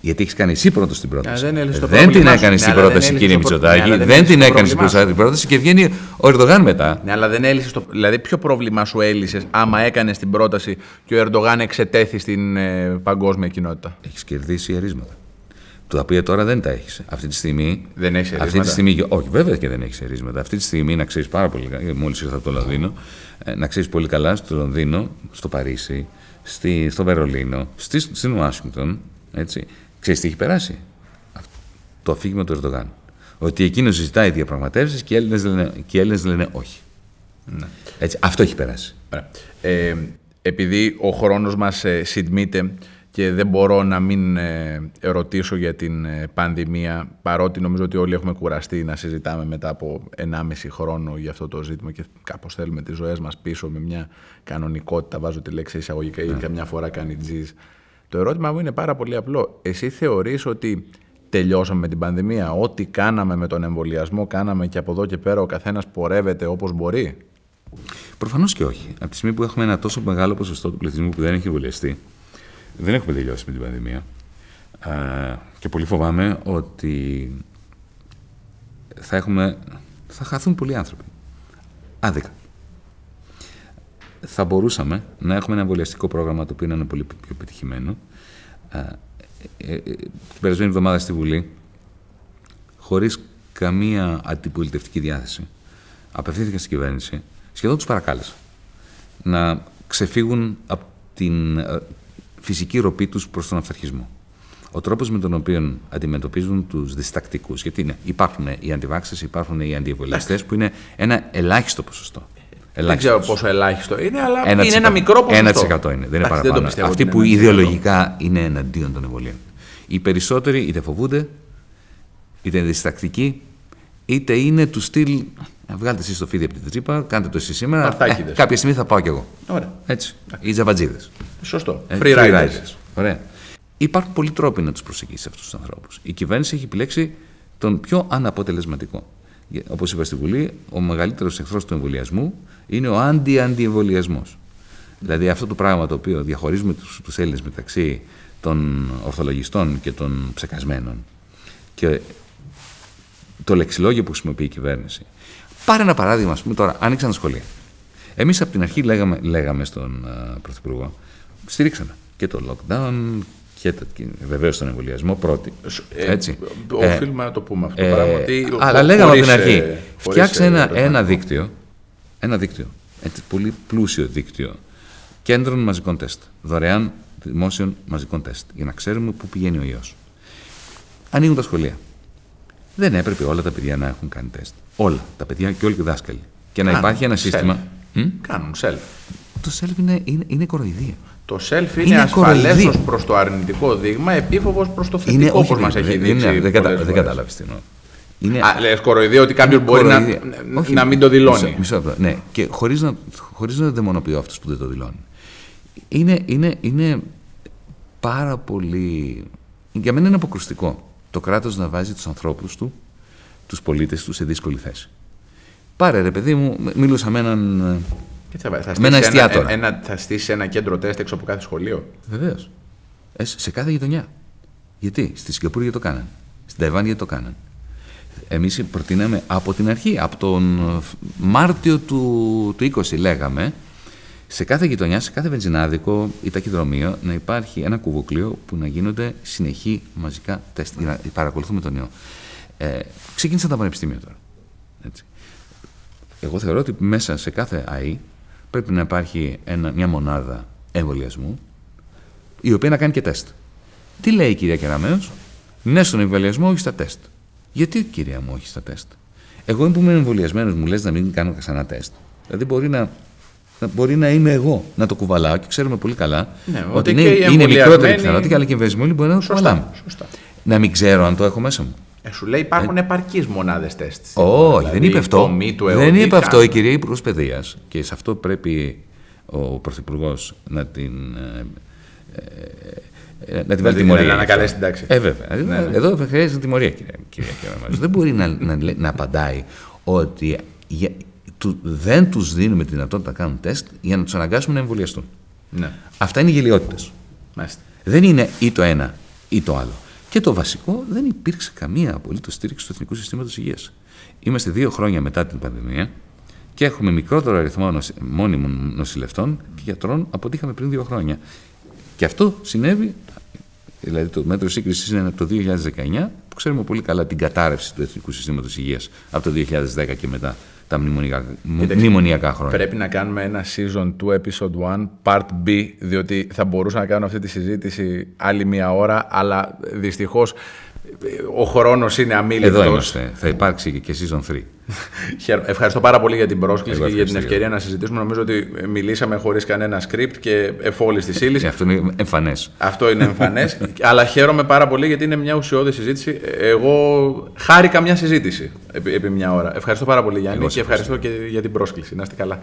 Γιατί έχεις κάνει εσύ πρώτος την πρόταση. δεν, δεν την έκανε την πρόταση, κύριε Μητσοτάκη. Δεν την έκανε την πρόταση και βγαίνει ο Ερντογάν μετά. Ναι, αλλά δεν έλυσε το. Δηλαδή, ποιο πρόβλημα σου έλυσες άμα έκανες την πρόταση και ο Ερντογάν εξετέθη στην ε, παγκόσμια κοινότητα; Έχεις κερδίσει ερίσματα τα οποία τώρα δεν τα έχεις. Αυτή τη στιγμή. Δεν έχει Αυτή τη στιγμή, όχι, βέβαια και δεν έχει ερίσματα. Αυτή τη στιγμή, να ξέρεις πάρα πολύ καλά, μόλις ήρθα από το Λονδίνο, ε, να ξέρεις πολύ καλά στο Λονδίνο, στο Παρίσι, στη, στο Βερολίνο, στη, στην Ουάσιγκτον, έτσι. Ξέρεις τι έχει περάσει; Το αφήγημα του Ερντογάν. Ότι εκείνος ζητάει διαπραγματεύσεις και οι Έλληνες λένε, και λένε όχι. Ναι. Έτσι, αυτό έχει περάσει. Ε, επειδή ο χρόνος μας ε, συντμείται και δεν μπορώ να μην ε, ρωτήσω για την ε, πανδημία, παρότι νομίζω ότι όλοι έχουμε κουραστεί να συζητάμε μετά από 1,5 χρόνο για αυτό το ζήτημα και κάπως θέλουμε τις ζωές μας πίσω με μια κανονικότητα, βάζω τη λέξη εισαγωγικά ή ναι. καμιά φορά κάνει τζιζ. Το ερώτημα μου είναι πάρα πολύ απλό. Εσύ θεωρείς ότι τελειώσαμε με την πανδημία, ό,τι κάναμε με τον εμβολιασμό, κάναμε και από εδώ και πέρα ο καθένας πορεύεται όπως μπορεί; Προφανώς και όχι. Από τη στιγμή που έχουμε ένα τόσο μεγάλο ποσοστό του πληθυσμού που δεν έχει εμβολιαστεί, δεν έχουμε τελειώσει με την πανδημία. και πολύ φοβάμαι ότι θα, έχουμε, θα χαθούν πολλοί άνθρωποι. Άδικα. Θα μπορούσαμε να έχουμε ένα εμβολιαστικό πρόγραμμα το οποίο είναι πολύ πιο επιτυχημένο. Ε, ε, ε, την περασμένη εβδομάδα στη Βουλή, χωρίς καμία αντιπολιτευτική διάθεση, απευθύνθηκα στην κυβέρνηση, σχεδόν τους παρακάλεσα να ξεφύγουν από την φυσική ροπή τους προς τον αυταρχισμό. Ο τρόπος με τον οποίο αντιμετωπίζουν τους διστακτικούς, γιατί είναι, υπάρχουν οι αντιβάξε, υπάρχουν οι αντιεμβολιαστέ, που είναι ένα ελάχιστο ποσοστό. Δεν ξέρω πόσο ελάχιστο είναι, αλλά ένα είναι ένα μικρό ποσοστό. 1% είναι, δεν είναι παραπάνω. Αυτοί που ιδεολογικά είναι εναντίον των εμβολίων. Οι περισσότεροι είτε φοβούνται, είτε είναι διστακτικοί, είτε είναι του στυλ. Βγάλετε εσείς το φίδι από την τρύπα, κάντε το εσείς σήμερα. Ε, κάποια στιγμή θα πάω κι εγώ. Ωραία. Έτσι. Οι τζαβατζίδε. Σωστό. Ε, free riders. Ωραία. Υπάρχουν πολλοί τρόποι να τους προσεγγίσεις αυτούς τους ανθρώπους. Η κυβέρνηση έχει επιλέξει τον πιο αναποτελεσματικό. Όπως είπα στη Βουλή, ο μεγαλύτερος εχθρός του εμβολιασμού είναι ο αντι-αντιεμβολιασμός. Δηλαδή αυτό το πράγμα το οποίο διαχωρίζουμε τους Έλληνες μεταξύ των ορθολογιστών και των ψεκασμένων και το λεξιλόγιο που χρησιμοποιεί η κυβέρνηση. Πάρε ένα παράδειγμα, ας πούμε τώρα, άνοιξαν τα σχολεία. Εμείς από την αρχή λέγαμε, λέγαμε στον uh, Πρωθυπουργό, στηρίξαμε και το lockdown και βεβαίως τον εμβολιασμό πρώτη. Ε, έτσι. Ε, οφείλουμε να το πούμε αυτό. Ε, πράγματι, αλλά λέγαμε από την αρχή, ε, φτιάξε ένα, ένα δίκτυο, ένα δίκτυο, έτσι, πολύ πλούσιο δίκτυο κέντρων μαζικών τεστ, δωρεάν δημόσιων μαζικών τεστ, για να ξέρουμε πού πηγαίνει ο ιός. Ανοίγουν τα σχολεία. Δεν έπρεπε όλα τα παιδιά να έχουν κάνει τεστ. Όλα τα παιδιά και όλοι οι δάσκαλοι. Και να υπάρχει ένα σύστημα. Κάνουν self. Το self είναι, είναι, είναι κοροϊδία. Το self είναι, είναι ασφαλές ως προς το αρνητικό δείγμα, επίφοβος προς το θετικό, όπως μας έχει δείξει. Είναι, δεν, κατα, δεν κατάλαβες τι εννοώ. Είναι... Α, λες κοροϊδία ότι κάποιος μπορεί να, Όχι, να μην το δηλώνει. Μισό, μισό, ναι, και χωρίς να, χωρίς να δαιμονοποιώ αυτούς που δεν το δηλώνει. Είναι, είναι, είναι πάρα πολύ. Για μένα είναι αποκρουστικό το κράτος να βάζει τους ανθρώπους του, τους πολίτες του σε δύσκολη θέση. Πάρε ρε παιδί μου, μίλουσα με έναν. θα, θα, με ένα εστιατόρα. Ένα, ένα, θα στήσει ένα κέντρο τεστ έξω από κάθε σχολείο; Βεβαίως. Ε, σε κάθε γειτονιά. Γιατί; Στη Σιγκαπούρη γιατί το κάνανε. Στην Ταϊβάν γιατί το κάνανε. Εμείς προτείναμε από την αρχή, από τον Μάρτιο του, του 20 λέγαμε, σε κάθε γειτονιά, σε κάθε βενζινάδικο ή ταχυδρομείο να υπάρχει ένα κουβουκλείο που να γίνονται συνεχή μαζικά τεστ για να παρακολουθούμε τον ιό. Ε, ξεκίνησαν τα πανεπιστήμια τώρα. Έτσι. Εγώ θεωρώ ότι μέσα σε κάθε ΑΕ πρέπει να υπάρχει ένα, μια μονάδα εμβολιασμού η οποία να κάνει και τεστ. Τι λέει η κυρία Κεραμέως, ναι στον εμβολιασμό, όχι στα τεστ. Γιατί, κυρία μου, όχι στα τεστ; Εγώ που είμαι εμβολιασμένος, μου λες να μην κάνω ξανά τεστ. Δηλαδή μπορεί να, μπορεί να είμαι εγώ να το κουβαλάω και ξέρουμε πολύ καλά ναι, ότι είναι, είναι μικρότερη πιθανότητα, αλλά και εμβολιασμένοι μπορεί να το κουβαλάμε. Να μην ξέρω αν το έχω μέσα μου. Ε, σου λέει υπάρχουν ε... επαρκείς μονάδες τεστ. Όχι, δηλαδή, δεν είπε αυτό. Δεν είπε αυτό η κυρία Υπουργός Παιδείας και σε αυτό πρέπει ο Πρωθυπουργός να την. Ε, ε ε, να την βάλει τιμωρία. Να καλέσει την τάξη. Ε, βέβαια. Ναι, ναι. Εδώ χρειάζεται τιμωρία, κυρία, κυρία, Δεν μπορεί να, να, να απαντάει ότι για, του, δεν τους δίνουμε τη δυνατότητα να κάνουν τεστ για να τους αναγκάσουμε να εμβολιαστούν. Ναι. Αυτά είναι γελιότητες. Δεν είναι ή το ένα ή το άλλο. Και το βασικό, δεν υπήρξε καμία απολύτως στήριξη του Εθνικού Συστήματος Υγείας. Είμαστε δύο χρόνια μετά την πανδημία και έχουμε μικρότερο αριθμό μόνιμων νοσηλευτών και γιατρών από ό,τι είχαμε πριν δύο χρόνια. Και αυτό συνέβη, δηλαδή το μέτρο σύγκρισης είναι το 2019, που ξέρουμε πολύ καλά την κατάρρευση του Εθνικού Συστήματος Υγείας από το 2010 και μετά τα μνημονιακά, μνημονιακά χρόνια. Πρέπει να κάνουμε ένα season 2, episode 1, part B, διότι θα μπορούσα να κάνω αυτή τη συζήτηση άλλη μία ώρα, αλλά δυστυχώς ο χρόνος είναι αμήλικτος. Εδώ είμαστε. Θα υπάρξει και season 3. Ευχαριστώ πάρα πολύ για την πρόσκληση και για την ευκαιρία να συζητήσουμε. Νομίζω ότι μιλήσαμε χωρίς κανένα script και εφόλης της ύλης. Αυτό είναι εμφανές. Αυτό είναι εμφανές. αλλά χαίρομαι πάρα πολύ γιατί είναι μια ουσιώδη συζήτηση. Εγώ χάρηκα μια συζήτηση επί, επί μια ώρα. Ευχαριστώ πάρα πολύ, Γιάννη, και ευχαριστώ και για την πρόσκληση. Να είστε καλά.